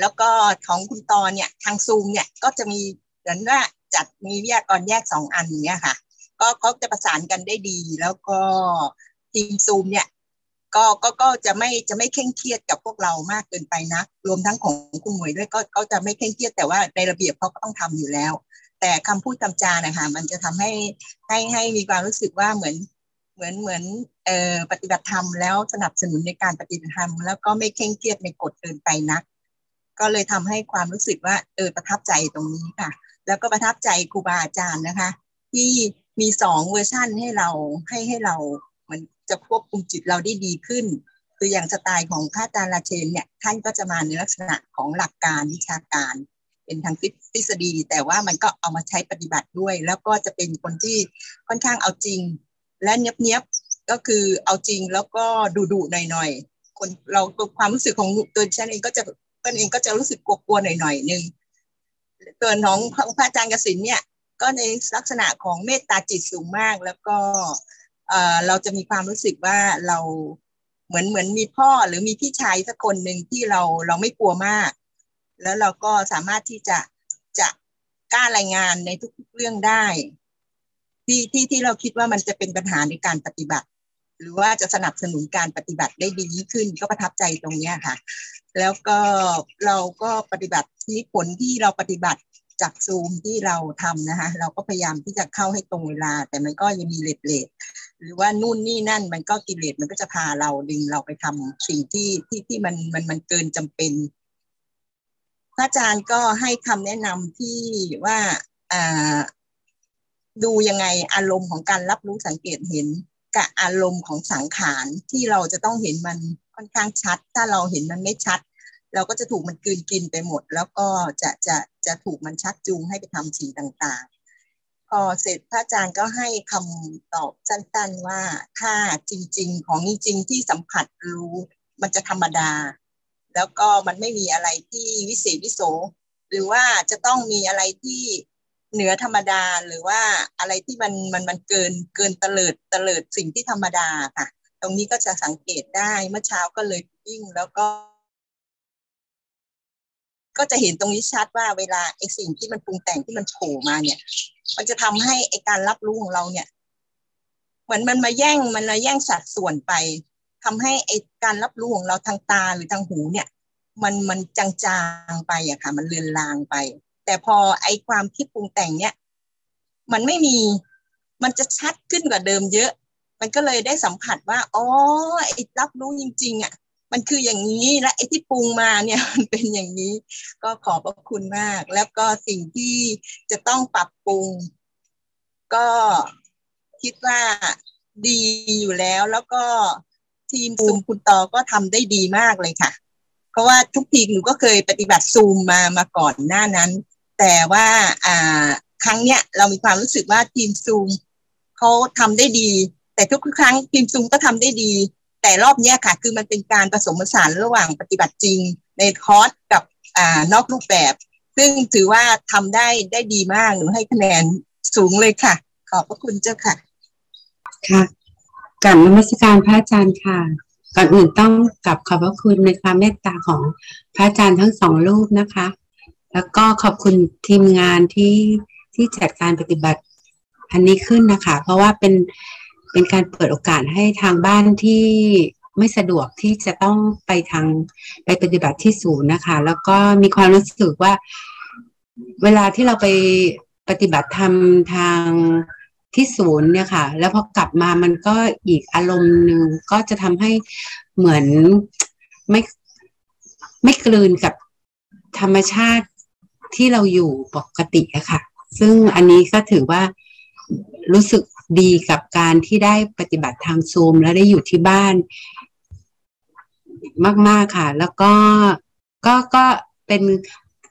แล้วก็ของคุณตอนเนี่ย ทางซูมเนี่ยก็จะมีเหมือนว่าจัดมีวิทยากรแยกสองอันเนี่ยค่ะ ก็เขาจะประสานกันได้ดี แล้วก็ทีมซูมเนี่ยก็ก็ก็จะไม่จะไม่เคร่งเครียดกับพวกเรามากเกินไปนะรวมทั้งของคุณหมวยด้วยก็ก็จะไม่เคร่งเครียดแต่ว่าในระเบียบเขาก็ต้องทำอยู่แล้ว แต่คำพูดคำจานะคะมันจะทำให้ให้ให้มีความรู้สึกว่าเหมือน เหมือนเหมือนเอ่อปฏิบัติธรรมแล้วสนับสนุนในการปฏิบัติธรรม แล้วก็ไม่เคร่งเครียดในกฎเกินไปนัก ก็เลยทำให้ความรู้สึกว่าเออประทับใจตรงนี้ค่ะ แล้วก็ประทับใจครูบาอาจารย์นะคะ ที่มีสองเวอร์ชั่นให้เราให้ให้เราเหมันจะควบคุมจิตเราได้ดีขึ้นคืออย่างสไตล์ของพระอาจารย์ราเชนเนี่ยท่านก็จะมาในลักษณะของหลักการวิชาการ เป็นทางทฤษฎีแต่ว่ามันก็เอามาใช้ปฏิบัติด้วย แล้วก็จะเป็นคนที่ค่อนข้างเอาจริง และเนี้ยบๆก็คือเอาจริงแล้วก็ดุดุหน่อยๆคนเราความรู้สึกของตัวฉันเองก็จะตนเองก็จะรู้สึกกลัวๆหน่อยๆหนึ่งตัวน้องพระอาจารย์กสินเนี่ย ก็ในลักษณะของเมตตาจิตสูงมาก แล้วก็เอ่อเราจะมีความรู้สึกว่าเราเหมือนเหมือนมีพ่อหรือมีพี่ชายสักคนหนึ่งที่เราเราไม่กลัวมาก แล้วเราก็สามารถที่จะจะกล้ารายงานในทุกๆเรื่องได้ ที่ที่ที่เราคิดว่ามันจะเป็นปัญหาในการปฏิบัติ หรือว่าจะสนับสนุนการปฏิบัติได้ดียิ่งขึ้นก็ประทับใจตรงเนี้ค่ะ แล้วก็เราก็ปฏิบัติที่ผลที่เราปฏิบัติจากซูมที่เราทำนะคะเราก็พยายามที่จะเข้าให้ตรงเวลา แต่มันก็ยังมีเลทเลทหรือว่านู่นนี่นั่นมันก็กิเลสมันก็จะพาเราดึงเราไปทำสิ่งที่ที่ที่มันมันมันเกินจำเป็น พระอาจารย์ก็ให้คำแนะนำที่ว่าอ่า ดูยังไงอารมณ์ของการรับรู้สังเกตเห็น กับอารมณ์ของสังขารที่เราจะต้องเห็นมันค่อนข้างชัด ถ้าเราเห็นมันไม่ชัด เราก็จะถูกมันกลืนกินไปหมด แล้วก็จะจะจะถูกมันชักจูงให้ไปทำสิ่งต่างๆพอเสร็จพระอาจารย์ก็ให้คำตอบสั้นๆว่าถ้าจริง ๆ ของจริงที่สัมผัสรู้มันจะธรรมดา แล้วก็มันไม่มีอะไรที่วิเศษวิโสหรือว่าจะต้องมีอะไรที่ เหนือธรรมดาหรือว่าอะไรที่มันมันมันเกินเกินเตลิดเตลิดสิ่งที่ธรรมดาค่ะ ตรงนี้ก็จะสังเกตได้เมื่อเช้าก็เลยยิ่งแล้วก็ ก็จะเห็นตรงนี้ชัดว่าเวลาไอ้สิ่งที่มันปรุงแต่งที่มันโผล่มาเนี่ย มันจะทำให้ไอ้การรับรู้ของเราเนี่ยเหมือนมันมาแย่งมันมาแย่งสัดส่วนไปทำให้ไอ้การรับรู้ของเราทางตาหรือทางหูเนี่ย มันมันจางๆไปอะค่ะ มันเลือนลางไป แต่พอไอความคิดปรุงแต่งเนี่ยมันไม่มีมันจะชัดขึ้นกว่าเดิมเยอะ มันก็เลยได้สัมผัสว่าอ๋อไอ้รับรู้จริง ๆอะ มันคืออย่างนี้และไอ้ที่ปรุงมาเนี่ยมันเป็นอย่างนี้ ก็ขอบพระคุณมาก แล้วก็สิ่งที่จะต้องปรับปรุง ก็คิดว่าดีอยู่แล้ว แล้วก็ทีมซูมคุณตอก็ทำได้ดีมากเลยค่ะ เพราะว่าทุกทีหนูก็เคยปฏิบัติซูมมามาก่อนหน้านั้น แต่ว่าอ่าครั้งเนี้ยเรามีความรู้สึกว่าทีมซูมเขาทำได้ดี แต่ทุกครั้งทีมซูมก็ทำได้ดี แต่รอบเนี้ยค่ะ คือมันเป็นการผสมผสานระหว่างปฏิบัติจริง ในคอร์สกับอ่านอกรูปแบบ ซึ่งถือว่าทำได้ได้ดีมากหนูให้คะแนนสูงเลยค่ะ ขอบพระคุณเจ้าค่ะค่ะกลับนมัสการพระอาจารย์ค่ะก่อนอื่นต้องกลับขอบพระคุณในความเมตตาของพระอาจารย์ทั้งสองรูปนะคะ แล้วก็ขอบคุณทีมงานที่ที่จัดการปฏิบัติอันนี้ขึ้นนะคะ เพราะว่าเป็นเป็นการเปิดโอกาสให้ทางบ้านที่ไม่สะดวกที่จะต้องไปทางไปปฏิบัติที่ศูนย์นะคะ แล้วก็มีความรู้สึกว่า เวลาที่เราไปปฏิบัติธรรมทางที่ศูนย์เนี่ยค่ะ แล้วพอกลับมามันก็อีกอารมณ์หนึ่งก็จะทำให้เหมือนไม่ไม่กลืนกับธรรมชาติ ที่เราอยู่ปกติอะค่ะ ซึ่งอันนี้ก็ถือว่ารู้สึกดีกับการที่ได้ปฏิบัติทางซูมแล้วได้อยู่ที่บ้าน มาก ๆ ค่ะ แล้วก็ก็ก็เป็น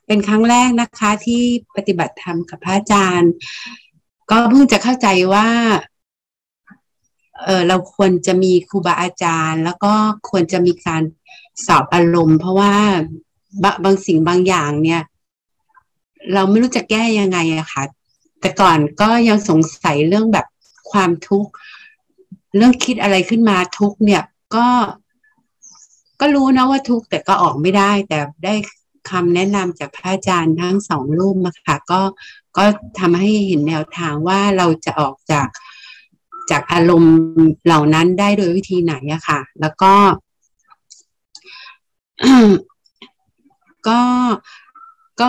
เป็นครั้งแรกนะคะที่ปฏิบัติธรรมกับพระอาจารย์ ก็เพิ่งจะเข้าใจว่าเออเราควรจะมีครูบาอาจารย์ แล้วก็ควรจะมีการสอบอารมณ์ เพราะว่าบบางสิ่งบางอย่างเนี่ย เราไม่รู้จะแก้ยังไงอะค่ะ แต่ก่อนก็ยังสงสัยเรื่องแบบความทุกข์ เรื่องคิดอะไรขึ้นมาทุกเนี่ย ก็ก็รู้นะว่าทุกแต่ก็ออกไม่ได้ แต่ได้คำแนะนำจากพระอาจารย์ทั้งสองรูปมาค่ะ ก็ก็ทำให้เห็นแนวทางว่าเราจะออกจากจากอารมณ์เหล่านั้นได้โดยวิธีไหนอะค่ะ แล้วก็ ก็ก็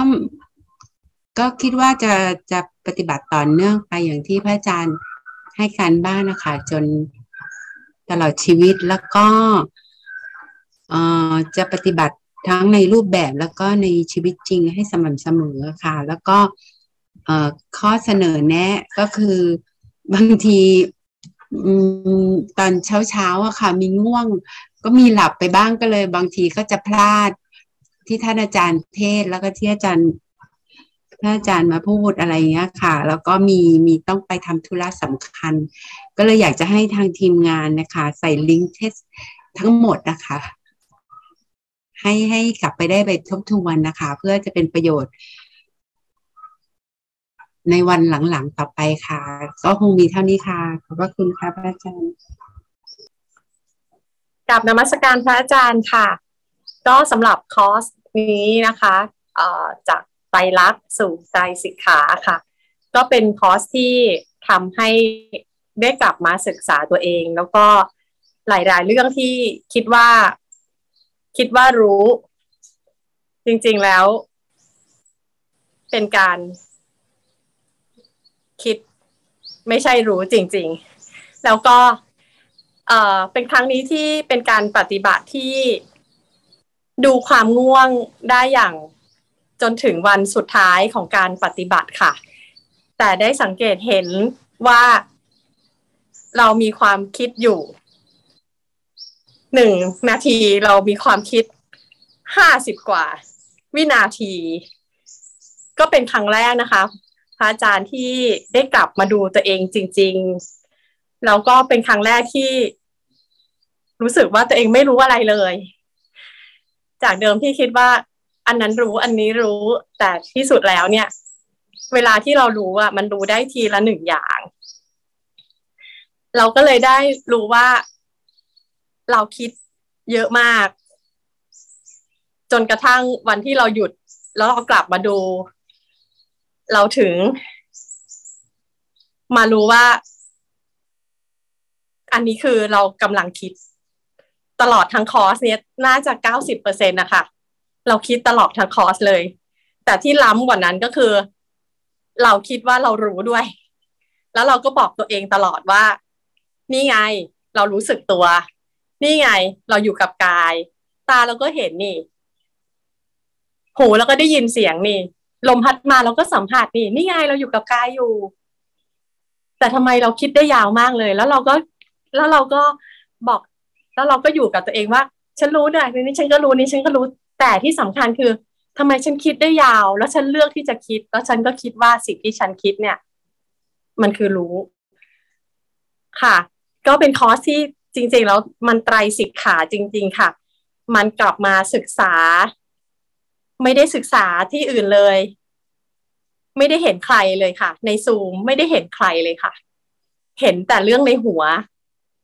ก็คิดว่าจะจะปฏิบัติต่อเนื่องไปอย่างที่พระอาจารย์ให้การบ้านนะคะ จนตลอดชีวิตแล้วก็จะปฏิบัติทั้งในรูปแบบแล้วก็ในชีวิตจริงให้สม่ำเสมอค่ะ แล้วก็ข้อเสนอแนะก็คือบางทีตอนเช้าเช้าอะค่ะ มีง่วง ก็มีหลับไปบ้างก็เลย บางทีก็จะพลาดที่ท่านอาจารย์เทศแล้วก็ที่อาจารย์ ท่านอาจารย์มาพูดอะไรเงี้ยค่ะ แล้วก็มีมีต้องไปทำธุระสำคัญ ก็เลยอยากจะให้ทางทีมงานนะคะ ใส่ลิงก์เทสทั้งหมดนะคะ ให้ให้กลับไปได้ไปทบทวนนะคะ เพื่อจะเป็นประโยชน์ ในวันหลังๆต่อไปค่ะ ก็คงมีเท่านี้ค่ะ ขอบพระคุณค่ะพระอาจารย์กับนมัสการพระอาจารย์ค่ะ ก็สำหรับคอร์สนี้นะคะจาก ตรลักษณ์สู่ใจสิกขาค่ะ ก็เป็นคอร์สที่ทำให้ได้กลับมาศึกษาตัวเอง แล้วก็หลาย ๆ เรื่องที่คิดว่า คิดว่ารู้ จริง ๆ แล้ว เป็นการคิดไม่ใช่รู้จริง ๆ แล้วก็เอ่อเป็นครั้งนี้ที่เป็นการปฏิบัติที่ดูความง่วงได้อย่าง นถึงวันสุดท้ายของการปฏิบัติค่ะ แต่ได้สังเกตเห็นว่าเรามีความคิดอยู่หนึ่งนาทีเรามีความคิดห้าสิบกว่า วินาที ก็เป็นครั้งแรกนะคะพระอาจารย์ที่ได้กลับมาดูตัวเองจริง ๆ แล้วก็เป็นครั้งแรกที่ รู้สึกว่าตัวเองไม่รู้อะไรเลย จากเดิมที่คิดว่า อันนั้นรู้อันนี้รู้แต่ที่สุดแล้วเนี่ย เวลาที่เรารู้อะ มันรู้ได้ทีละหนึ่งอย่าง เราก็เลยได้รู้ว่า เราคิดเยอะมาก จนกระทั่งวันที่เราหยุด แล้วเรากลับมาดู เราถึง มารู้ว่า อันนี้คือเรากำลังคิด ตลอดทั้งคอร์สเนี้ยน่าจะเก้าสิบเปอร์เซ็นต์นะคะ เราคิดตลอดทั้งคอร์สเลย แต่ที่ล้ำกว่านั้นก็คือ เราคิดว่าเรารู้ด้วย แล้วเราก็บอกตัวเองตลอดว่า นี่ไง เรารู้สึกตัว นี่ไง เราอยู่กับกาย ตาเราก็เห็นนี่ หูเราก็ได้ยินเสียงนี่ ลมพัดมาเราก็สัมผัสนี่ นี่ไงเราอยู่กับกายอยู่ แต่ทำไมเราคิดได้ยาวมากเลย แล้วเราก็ แล้วเราก็บอก แล้วเราก็อยู่กับตัวเองว่า ฉันรู้นะนี่ฉันก็รู้นี่ฉันก็รู้ แต่ที่สำคัญคือทำไมฉันคิดได้ยาว แล้วฉันเลือกที่จะคิด แล้วฉันก็คิดว่าสิ่งที่ฉันคิดเนี่ย มันคือรู้ ค่ะ ก็เป็นคอร์สที่จริง ๆ แล้วมันไตรสิกขาจริง ๆ ค่ะ มันกลับมาศึกษา ไม่ได้ศึกษาที่อื่นเลย ไม่ได้เห็นใครเลยค่ะ ในซูมไม่ได้เห็นใครเลยค่ะ เห็นแต่เรื่องในหัว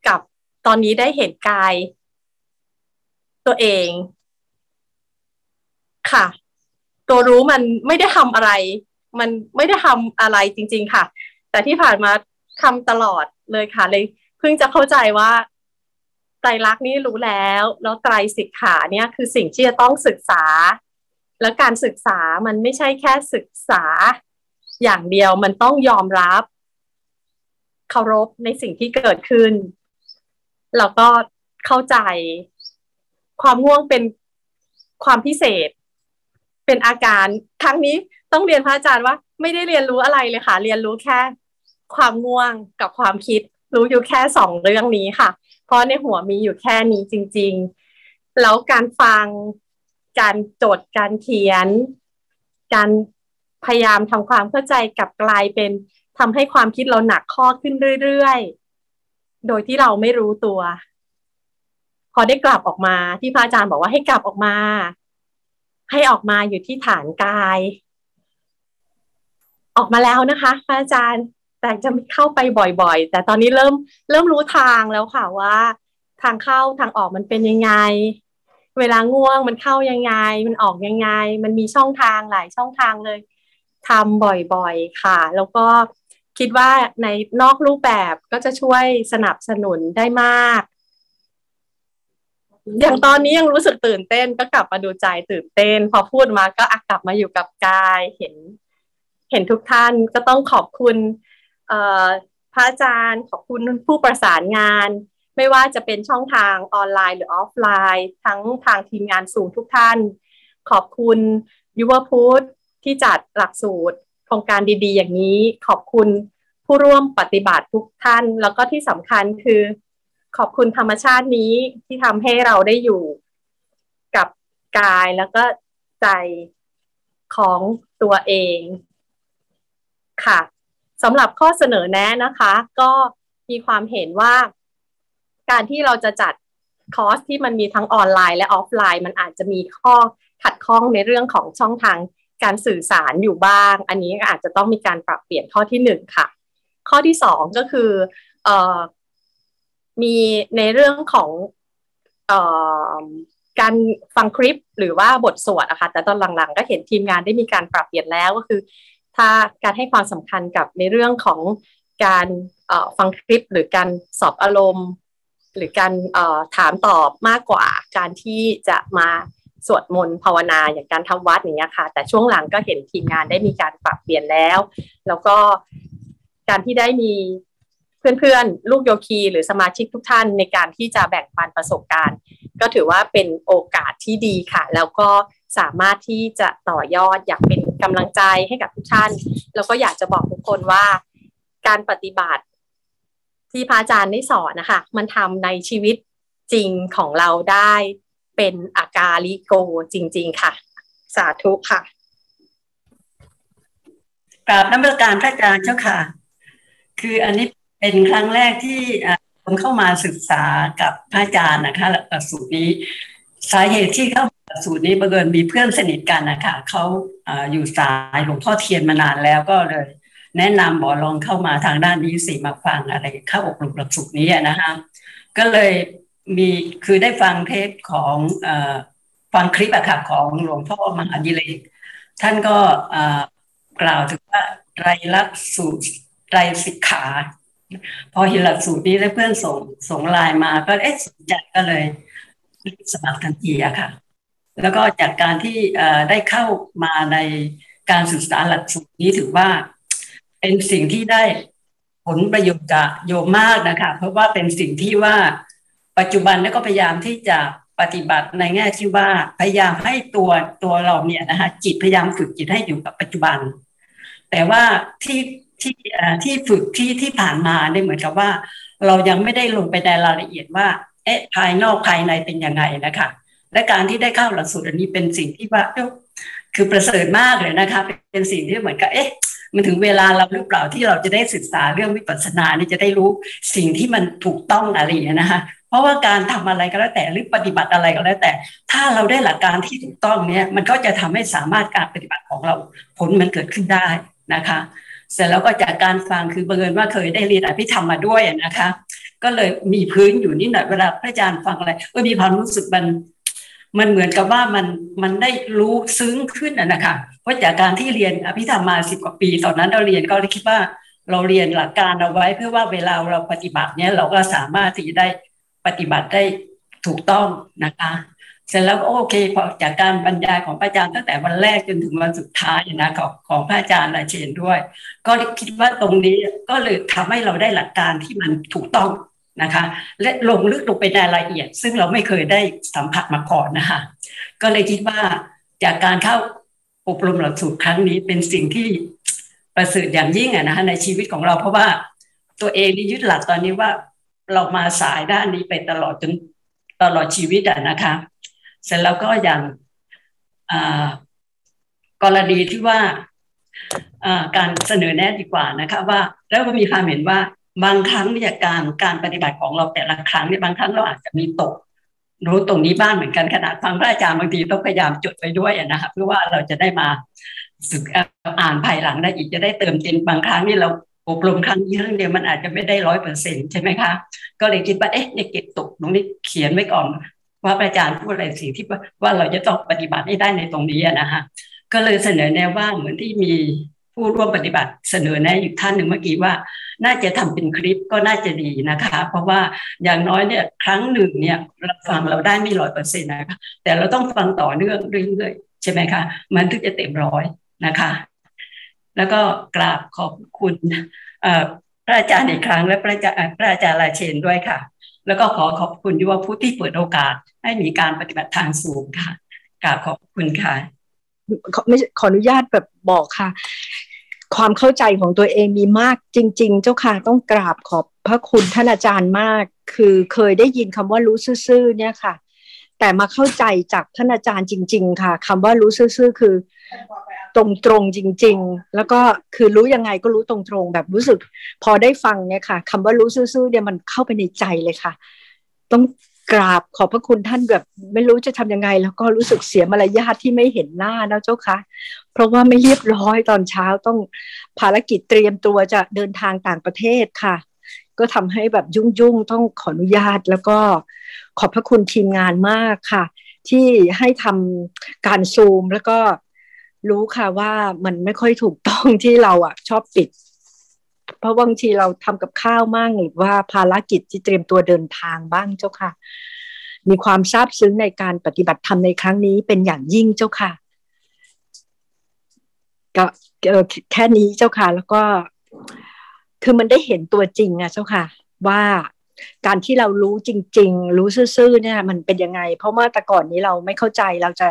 กับตอนนี้ได้เห็นกาย ตัวเอง ค่ะ ตัวรู้มันไม่ได้ทำอะไร มันไม่ได้ทำอะไรจริง ๆ ค่ะ แต่ที่ผ่านมาทำตลอดเลยค่ะ เลยเพิ่งจะเข้าใจว่าไตรลักษณ์นี่รู้แล้ว แล้วไตรสิกขาเนี่ยคือสิ่งที่จะต้องศึกษา แล้วการศึกษามันไม่ใช่แค่ศึกษา อย่างเดียวมันต้องยอมรับเคารพในสิ่งที่เกิดขึ้น แล้วก็เข้าใจ ความง่วงเป็นความพิเศษ เป็นอาการครั้งนี้ต้องเรียนพระอาจารย์ว่า ไม่ได้เรียนรู้อะไรเลยค่ะ เรียนรู้แค่ ความง่วงกับความคิด รู้อยู่แค่สองเรื่องนี้ค่ะ เพราะในหัวมีอยู่แค่นี้จริง ๆ แล้วการฟัง การจดการเขียน การพยายามทำความเข้าใจกับกลายเป็นทำให้ความคิดเราหนักข้อขึ้นเรื่อยๆ โดยที่เราไม่รู้ตัว พอได้กลับออกมาที่พระอาจารย์บอกว่าให้กลับออกมา ให้ออกมาอยู่ที่ฐานกาย ออกมาแล้วนะคะพระอาจารย์แต่จะไม่เข้าไปบ่อย ๆ แต่ตอนนี้เริ่มเริ่มรู้ทางแล้วค่ะว่า ทางเข้าทางออกมันเป็นยังไง เวลาง่วงมันเข้ายังไง มันออกยังไง มันมีช่องทางหลายช่องทางเลยทำบ่อยๆค่ะ แล้วก็คิดว่าในนอกรูปแบบก็จะช่วยสนับสนุนได้มาก อย่างตอนนี้ยังรู้สึกตื่นเต้นก็กลับมาดูใจตื่นเต้น พอพูดมาก็กลับมาอยู่กับกายเห็น เห็นทุกท่านก็ต้องขอบคุณพระอาจารย์ขอบคุณผู้ประสานงาน ไม่ว่าจะเป็นช่องทางออนไลน์หรือออฟไลน์ ทั้งทางทีมงานสูงทุกท่าน ขอบคุณยุวพุทธที่จัดหลักสูตรโครงการดี ๆ อย่างนี้ ขอบคุณผู้ร่วมปฏิบัติทุกท่าน แล้วก็ที่สำคัญคือ ขอบคุณธรรมชาตินี้ที่ทำให้เราได้อยู่กับกายแล้วก็ใจของตัวเองค่ะสำหรับข้อเสนอแนะนะคะ ก็มีความเห็นว่า การที่เราจะจัดคอร์สที่มันมีทั้งออนไลน์และออฟไลน์ มันอาจจะมีข้อขัดข้องในเรื่องของช่องทางการสื่อสารอยู่บ้าง อันนี้อาจจะต้องมีการปรับเปลี่ยนข้อที่หนึ่งค่ะ ข้อที่สองก็คืออ มีในเรื่องของออการฟังคลิปหรือว่าบทสวดอะค่ะแต่ตอนหลังๆ ก็เห็นทีมงานได้มีการปรับเปลี่ยนแล้วก็คือ ถ้าการให้ความสำคัญกับในเรื่องของการฟังคลิปหรือการสอบอารมณ์ หรือการถามตอบมากกว่า การที่จะมาสวดมนต์ภาวนาอย่างการทำวัดอย่างเงี้ยค่ะ แต่ช่วงหลังก็เห็นทีมงานได้มีการปรับเปลี่ยนแล้ว แล้วก็การที่ได้มี เพื่อนๆ ลูกโยคีหรือสมาชิกทุกท่านในการที่จะแบ่งปันประสบการณ์ ก็ถือว่าเป็นโอกาสที่ดีค่ะ แล้วก็สามารถที่จะต่อยอดอยากเป็นกำลังใจให้กับทุกท่าน แล้วก็อยากจะบอกทุกคนว่าการปฏิบัติที่พระอาจารย์ได้สอนนะคะ มันทำในชีวิตจริงของเราได้เป็นอากาลิโกจริง ๆ ค่ะ สาธุค่ะกราบน้ำประการพระอาจารย์เจ้าค่ะ คืออันนี้ เป็นครั้งแรกที่ผมเข้ามาศึกษากับพระอาจารย์นะคะหลักสูตรนี้ สาเหตุที่เข้าหลักสูตรนี้บังเอิญมีเพื่อนสนิทกันนะคะเขาอยู่สายหลวงพ่อเทียนมานานแล้วก็เลย แนะนำบอกลองเข้ามาทางด้านนี้สิมาฟังอะไรเข้าอบรมหลักสูตรนี้นะคะก็เลยมีคือได้ฟังเทปของฟังคลิปอะค่ะของหลวงพ่อมหาดิเลกท่านก็กล่าวถึงว่าไตรลักษณ์สูตรไตรสิกขา พอเห็นหลักสูตรนี้แล้วเพื่อนส่งส่งไลน์มาก็เอ๊ะสนใจก็เลยสมัครทันทีอะค่ะ แล้วก็จากการที่ได้เข้ามาในการศึกษาหลักสูตรนี้ถือว่า เป็นสิ่งที่ได้ผลประโยชน์กับโยมมากนะคะ เพราะว่าเป็นสิ่งที่ว่าปัจจุบันแล้วก็พยายามที่จะปฏิบัติในแง่ที่ว่าพยายามให้ตัวตัวเราเนี่ยนะคะจิตพยายามฝึกจิตให้อยู่กับปัจจุบัน แต่ว่าที่ ที่ที่ฝึกที่ที่ผ่านมาเนี่ยเหมือนกับว่า เรายังไม่ได้ลงไปในรายละเอียดว่าเอ๊ะภายนอกภายในเป็นยังไงนะคะและการที่ได้เข้าหลักสูตรอันนี้เป็นสิ่งที่ว่าคือประเสริฐมากเลยนะคะ เป็นสิ่งที่เหมือนกับเอ๊ะมันถึงเวลาเราหรือเปล่าที่เราจะได้ศึกษาเรื่องวิปัสสนานี่จะได้รู้สิ่งที่มันถูกต้องอะไรอย่างนี้นะคะเพราะว่าการทำอะไรก็แล้วแต่หรือปฏิบัติอะไรก็แล้วแต่ ถ้าเราได้หลักการที่ถูกต้องเนี่ยมันก็จะทำให้สามารถการปฏิบัติของเราผลมันเกิดขึ้นได้นะคะ เสร็จแล้วก็จากการฟังคือบังเอิญว่าเคยได้เรียนอภิธรรมมาด้วยนะคะ ก็เลยมีพื้นอยู่นิดหน่อยเวลาพระอาจารย์ฟังอะไรก็มีความรู้สึกมันมันเหมือนกับว่ามันมันได้รู้ซึ้งขึ้นนะคะเพราะจากการที่เรียนอภิธรรมมาสิบกว่าปี ตอนนั้นเราเรียนก็คิดว่าเราเรียนหลักการเอาไว้เพื่อว่าเวลาเราปฏิบัติเนี้ยเราก็สามารถที่จะได้ปฏิบัติได้ถูกต้องนะคะ เสร็จแล้วก็โอเคพอจากการบรรยายของพระอาจารย์ตั้งแต่วันแรกจนถึงวันสุดท้ายนะของของพระอาจารย์ลายเชนด้วย ก็คิดว่าตรงนี้ก็เลยทำให้เราได้หลักการที่มันถูกต้องนะคะ และลงลึกลงไปในรายละเอียด ซึ่งเราไม่เคยได้สัมผัสมาก่อนนะคะก็เลยคิดว่าจากการเข้าอบรมหลักสูตรครั้งนี้เป็นสิ่งที่ประเสริฐอย่างยิ่งอะนะคะในชีวิตของเราเพราะว่าตัวเองนี่ยึดหลักตอนนี้ว่าเรามาสายด้านนี้ไปตลอดจนตลอดชีวิตอะนะคะ เสร็จแล้วก็อย่างกรณีที่ว่าการเสนอแนะดีกว่านะคะว่าแล้วก็มีความเห็นว่าบางครั้งเนี่ยการการปฏิบัติของเราแต่ละครั้งเนี่ยบางครั้งเราอาจจะมีตกรู้ตรงนี้บ้างเหมือนกันขนาดฟังพระอาจารย์บางทีต้องพยายามจดไว้ด้วยนะคะเพื่อว่าเราจะได้มาสึกอ่านภายหลังได้อีกจะได้เติมเต็มบางครั้งนี่เราอบรมครั้งนี้ครั้งเดียวมันอาจจะไม่ได้ร้อยเปอร์เซ็นต์ใช่ไหมคะ ก็เลยคิดว่าเอ๊ะในเก็บตกตรงนี้เขียนไว้ก่อน ว่าอาจารย์พูดอะไรสิ่งที่ว่าเราจะต้องปฏิบัติให้ได้ในตรงนี้นะคะก็เลยเสนอแนวว่าเหมือนที่มีผู้ร่วมปฏิบัติเสนอแนะอยู่ท่านหนึ่งเมื่อกี้ว่า น่าจะทำเป็นคลิปก็น่าจะดีนะคะ เพราะว่าอย่างน้อยเนี่ยครั้งหนึ่งเนี่ยเราฟังเราได้ไม่ร้อยเปอร์เซ็นต์นะคะแต่เราต้องฟังต่อเนื่องเรื่อยๆใช่ไหมคะมันถึงจะเต็มร้อยนะคะ แล้วก็กราบขอบคุณพระอาจารย์อีกครั้งและพระอาจารย์พระอาจารย์ลาเชนด้วยค่ะ แล้วก็ขอขอบคุณยุวผู้ที่เปิดโอกาส ให้มีการปฏิบัติทางสูงค่ะกราบขอบคุณค่ะไม่ขออนุญาตแบบบอกค่ะ ความเข้าใจของตัวเองมีมากจริง ๆ เจ้าค่ะต้องกราบขอบพระคุณท่านอาจารย์มาก คือเคยได้ยินคำว่ารู้ซื่อๆเนี่ยค่ะ แต่มาเข้าใจจากท่านอาจารย์จริง ๆ ค่ะคำว่ารู้ซื่อๆคือ ตรงตรงจริง ๆ แล้วก็คือรู้ยังไงก็รู้ตรงตรงแบบรู้สึก พอได้ฟังเนี่ยค่ะคำว่ารู้ซื่อๆเนี่ยมันเข้าไปในใจเลยค่ะ ต้องกราบขอบพระคุณท่านแบบไม่รู้จะทำยังไง แล้วก็รู้สึกเสียมารยาทที่ไม่เห็นหน้านะเจ้าค่ะเพราะว่าไม่เรียบร้อยตอนเช้าต้องภารกิจเตรียมตัวจะเดินทางต่างประเทศค่ะ ก็ทำให้แบบยุ่งๆต้องขออนุญาตแล้วก็ขอบพระคุณทีมงานมากค่ะ ที่ให้ทำการซูมแล้วก็ รู้ค่ะว่ามันไม่ค่อยถูกต้องที่เราอะ ชอบปิด เพราะบางทีเราทำกับข้าวมั่งหรือว่าภารกิจที่เตรียมตัวเดินทางบ้างเจ้าค่ะ มีความซาบซึ้งในการปฏิบัติธรรมในครั้งนี้เป็นอย่างยิ่งเจ้าค่ะก็แค่นี้เจ้าค่ะ แล้วก็คือมันได้เห็นตัวจริงอะเจ้าค่ะ ว่าการที่เรารู้จริง ๆ รู้ซื่อๆเนี่ย มันเป็นยังไง เพราะว่าแต่ก่อนนี้เราไม่เข้าใจเราจะ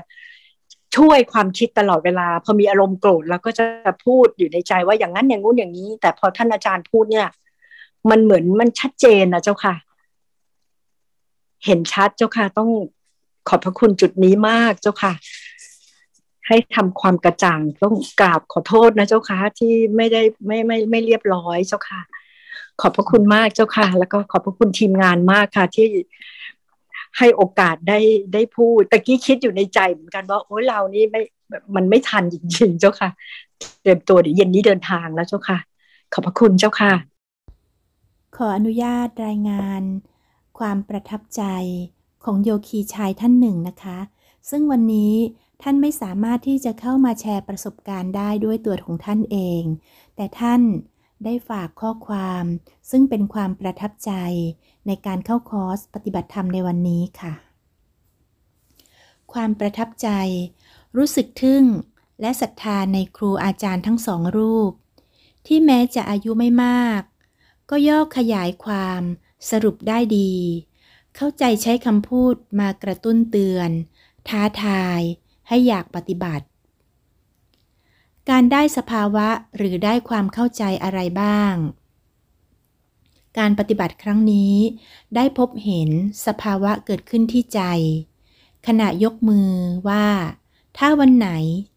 ช่วยความคิดตลอดเวลา พอมีอารมณ์โกรธเราก็จะพูดอยู่ในใจว่าอย่างนั้นอย่างงู้นอย่างนี้ แต่พอท่านอาจารย์พูดเนี่ย มันเหมือนมันชัดเจนนะเจ้าค่ะ เห็นชัดเจ้าค่ะ ต้องขอบพระคุณจุดนี้มากเจ้าค่ะ ให้ทำความกระจ่างต้องกราบขอโทษนะเจ้าค่ะ ที่ไม่ได้ไม่ไม่ไม่เรียบร้อยเจ้าค่ะ ขอบพระคุณมากเจ้าค่ะ แล้วก็ขอบพระคุณทีมงานมากค่ะ ที่ ให้โอกาสได้ได้พูดตะกี้คิดอยู่ในใจเหมือนกันว่าโอ้ยเรานี่ไม่มันไม่ทันจริงๆเจ้าค่ะ เตรียมตัวเดี๋ยวเย็นนี้เดินทางแล้วเจ้าค่ะ ขอบพระคุณเจ้าค่ะ ขออนุญาตรายงาน ความประทับใจของโยคีชายท่านหนึ่งนะคะ ซึ่งวันนี้ท่านไม่สามารถที่จะเข้ามาแชร์ประสบการณ์ได้ด้วยตัวของท่านเอง แต่ท่าน ได้ฝากข้อความ ซึ่งเป็นความประทับใจในการเข้าคอร์สปฏิบัติธรรมในวันนี้ค่ะ ความประทับใจ รู้สึกทึ่งและศรัทธาในครูอาจารย์ทั้งสองรูป ที่แม้จะอายุไม่มาก ก็ย่อขยายความสรุปได้ดี เข้าใจใช้คำพูดมากระตุ้นเตือน ท้าทาย ให้อยากปฏิบัติ การได้สภาวะหรือได้ความเข้าใจอะไรบ้าง การปฏิบัติครั้งนี้ ได้พบเห็นสภาวะเกิดขึ้นที่ใจ ขณะยกมือว่า ถ้าวันไหน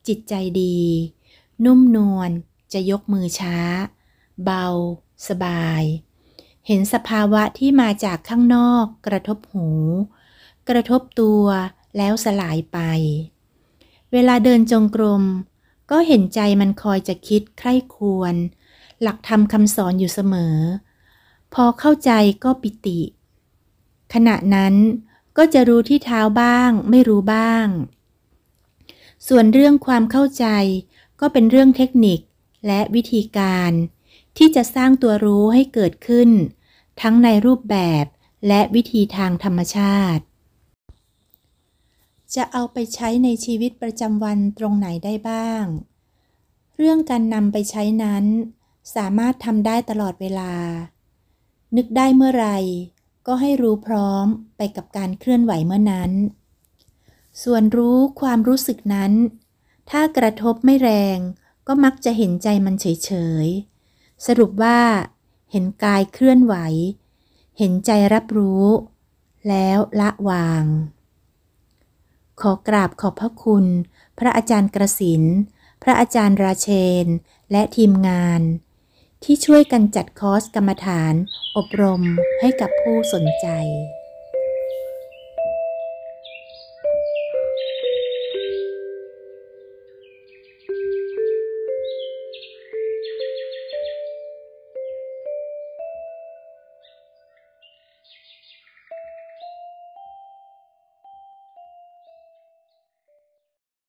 จิตใจดี นุ่มนวลจะยกมือช้า เบา สบาย เห็นสภาวะที่มาจากข้างนอก กระทบหู กระทบตัวแล้วสลายไป เวลาเดินจงกรม ก็เห็นใจมันคอยจะคิดใคร่ควร หลักธรรมคำสอนอยู่เสมอ พอเข้าใจก็ปิติ ขณะนั้นก็จะรู้ที่เท้าบ้าง ไม่รู้บ้าง ส่วนเรื่องความเข้าใจก็เป็นเรื่องเทคนิคและวิธีการ ที่จะสร้างตัวรู้ให้เกิดขึ้น ทั้งในรูปแบบและวิธีทางธรรมชาติ จะเอาไปใช้ในชีวิตประจำวันตรงไหนได้บ้าง เรื่องการนำไปใช้นั้น สามารถทำได้ตลอดเวลา นึกได้เมื่อไรก็ให้รู้พร้อมไปกับการเคลื่อนไหวเมื่อนั้น ส่วนรู้ความรู้สึกนั้น ถ้ากระทบไม่แรงก็มักจะเห็นใจมันเฉยๆ สรุปว่า เห็นกายเคลื่อนไหว เห็นใจรับรู้ แล้วละวาง ขอกราบขอบพระคุณ พระอาจารย์กระสิน พระอาจารย์ราเชน และทีมงาน ที่ช่วยกันจัดคอร์สกรรมฐาน อบรมให้กับผู้สนใจ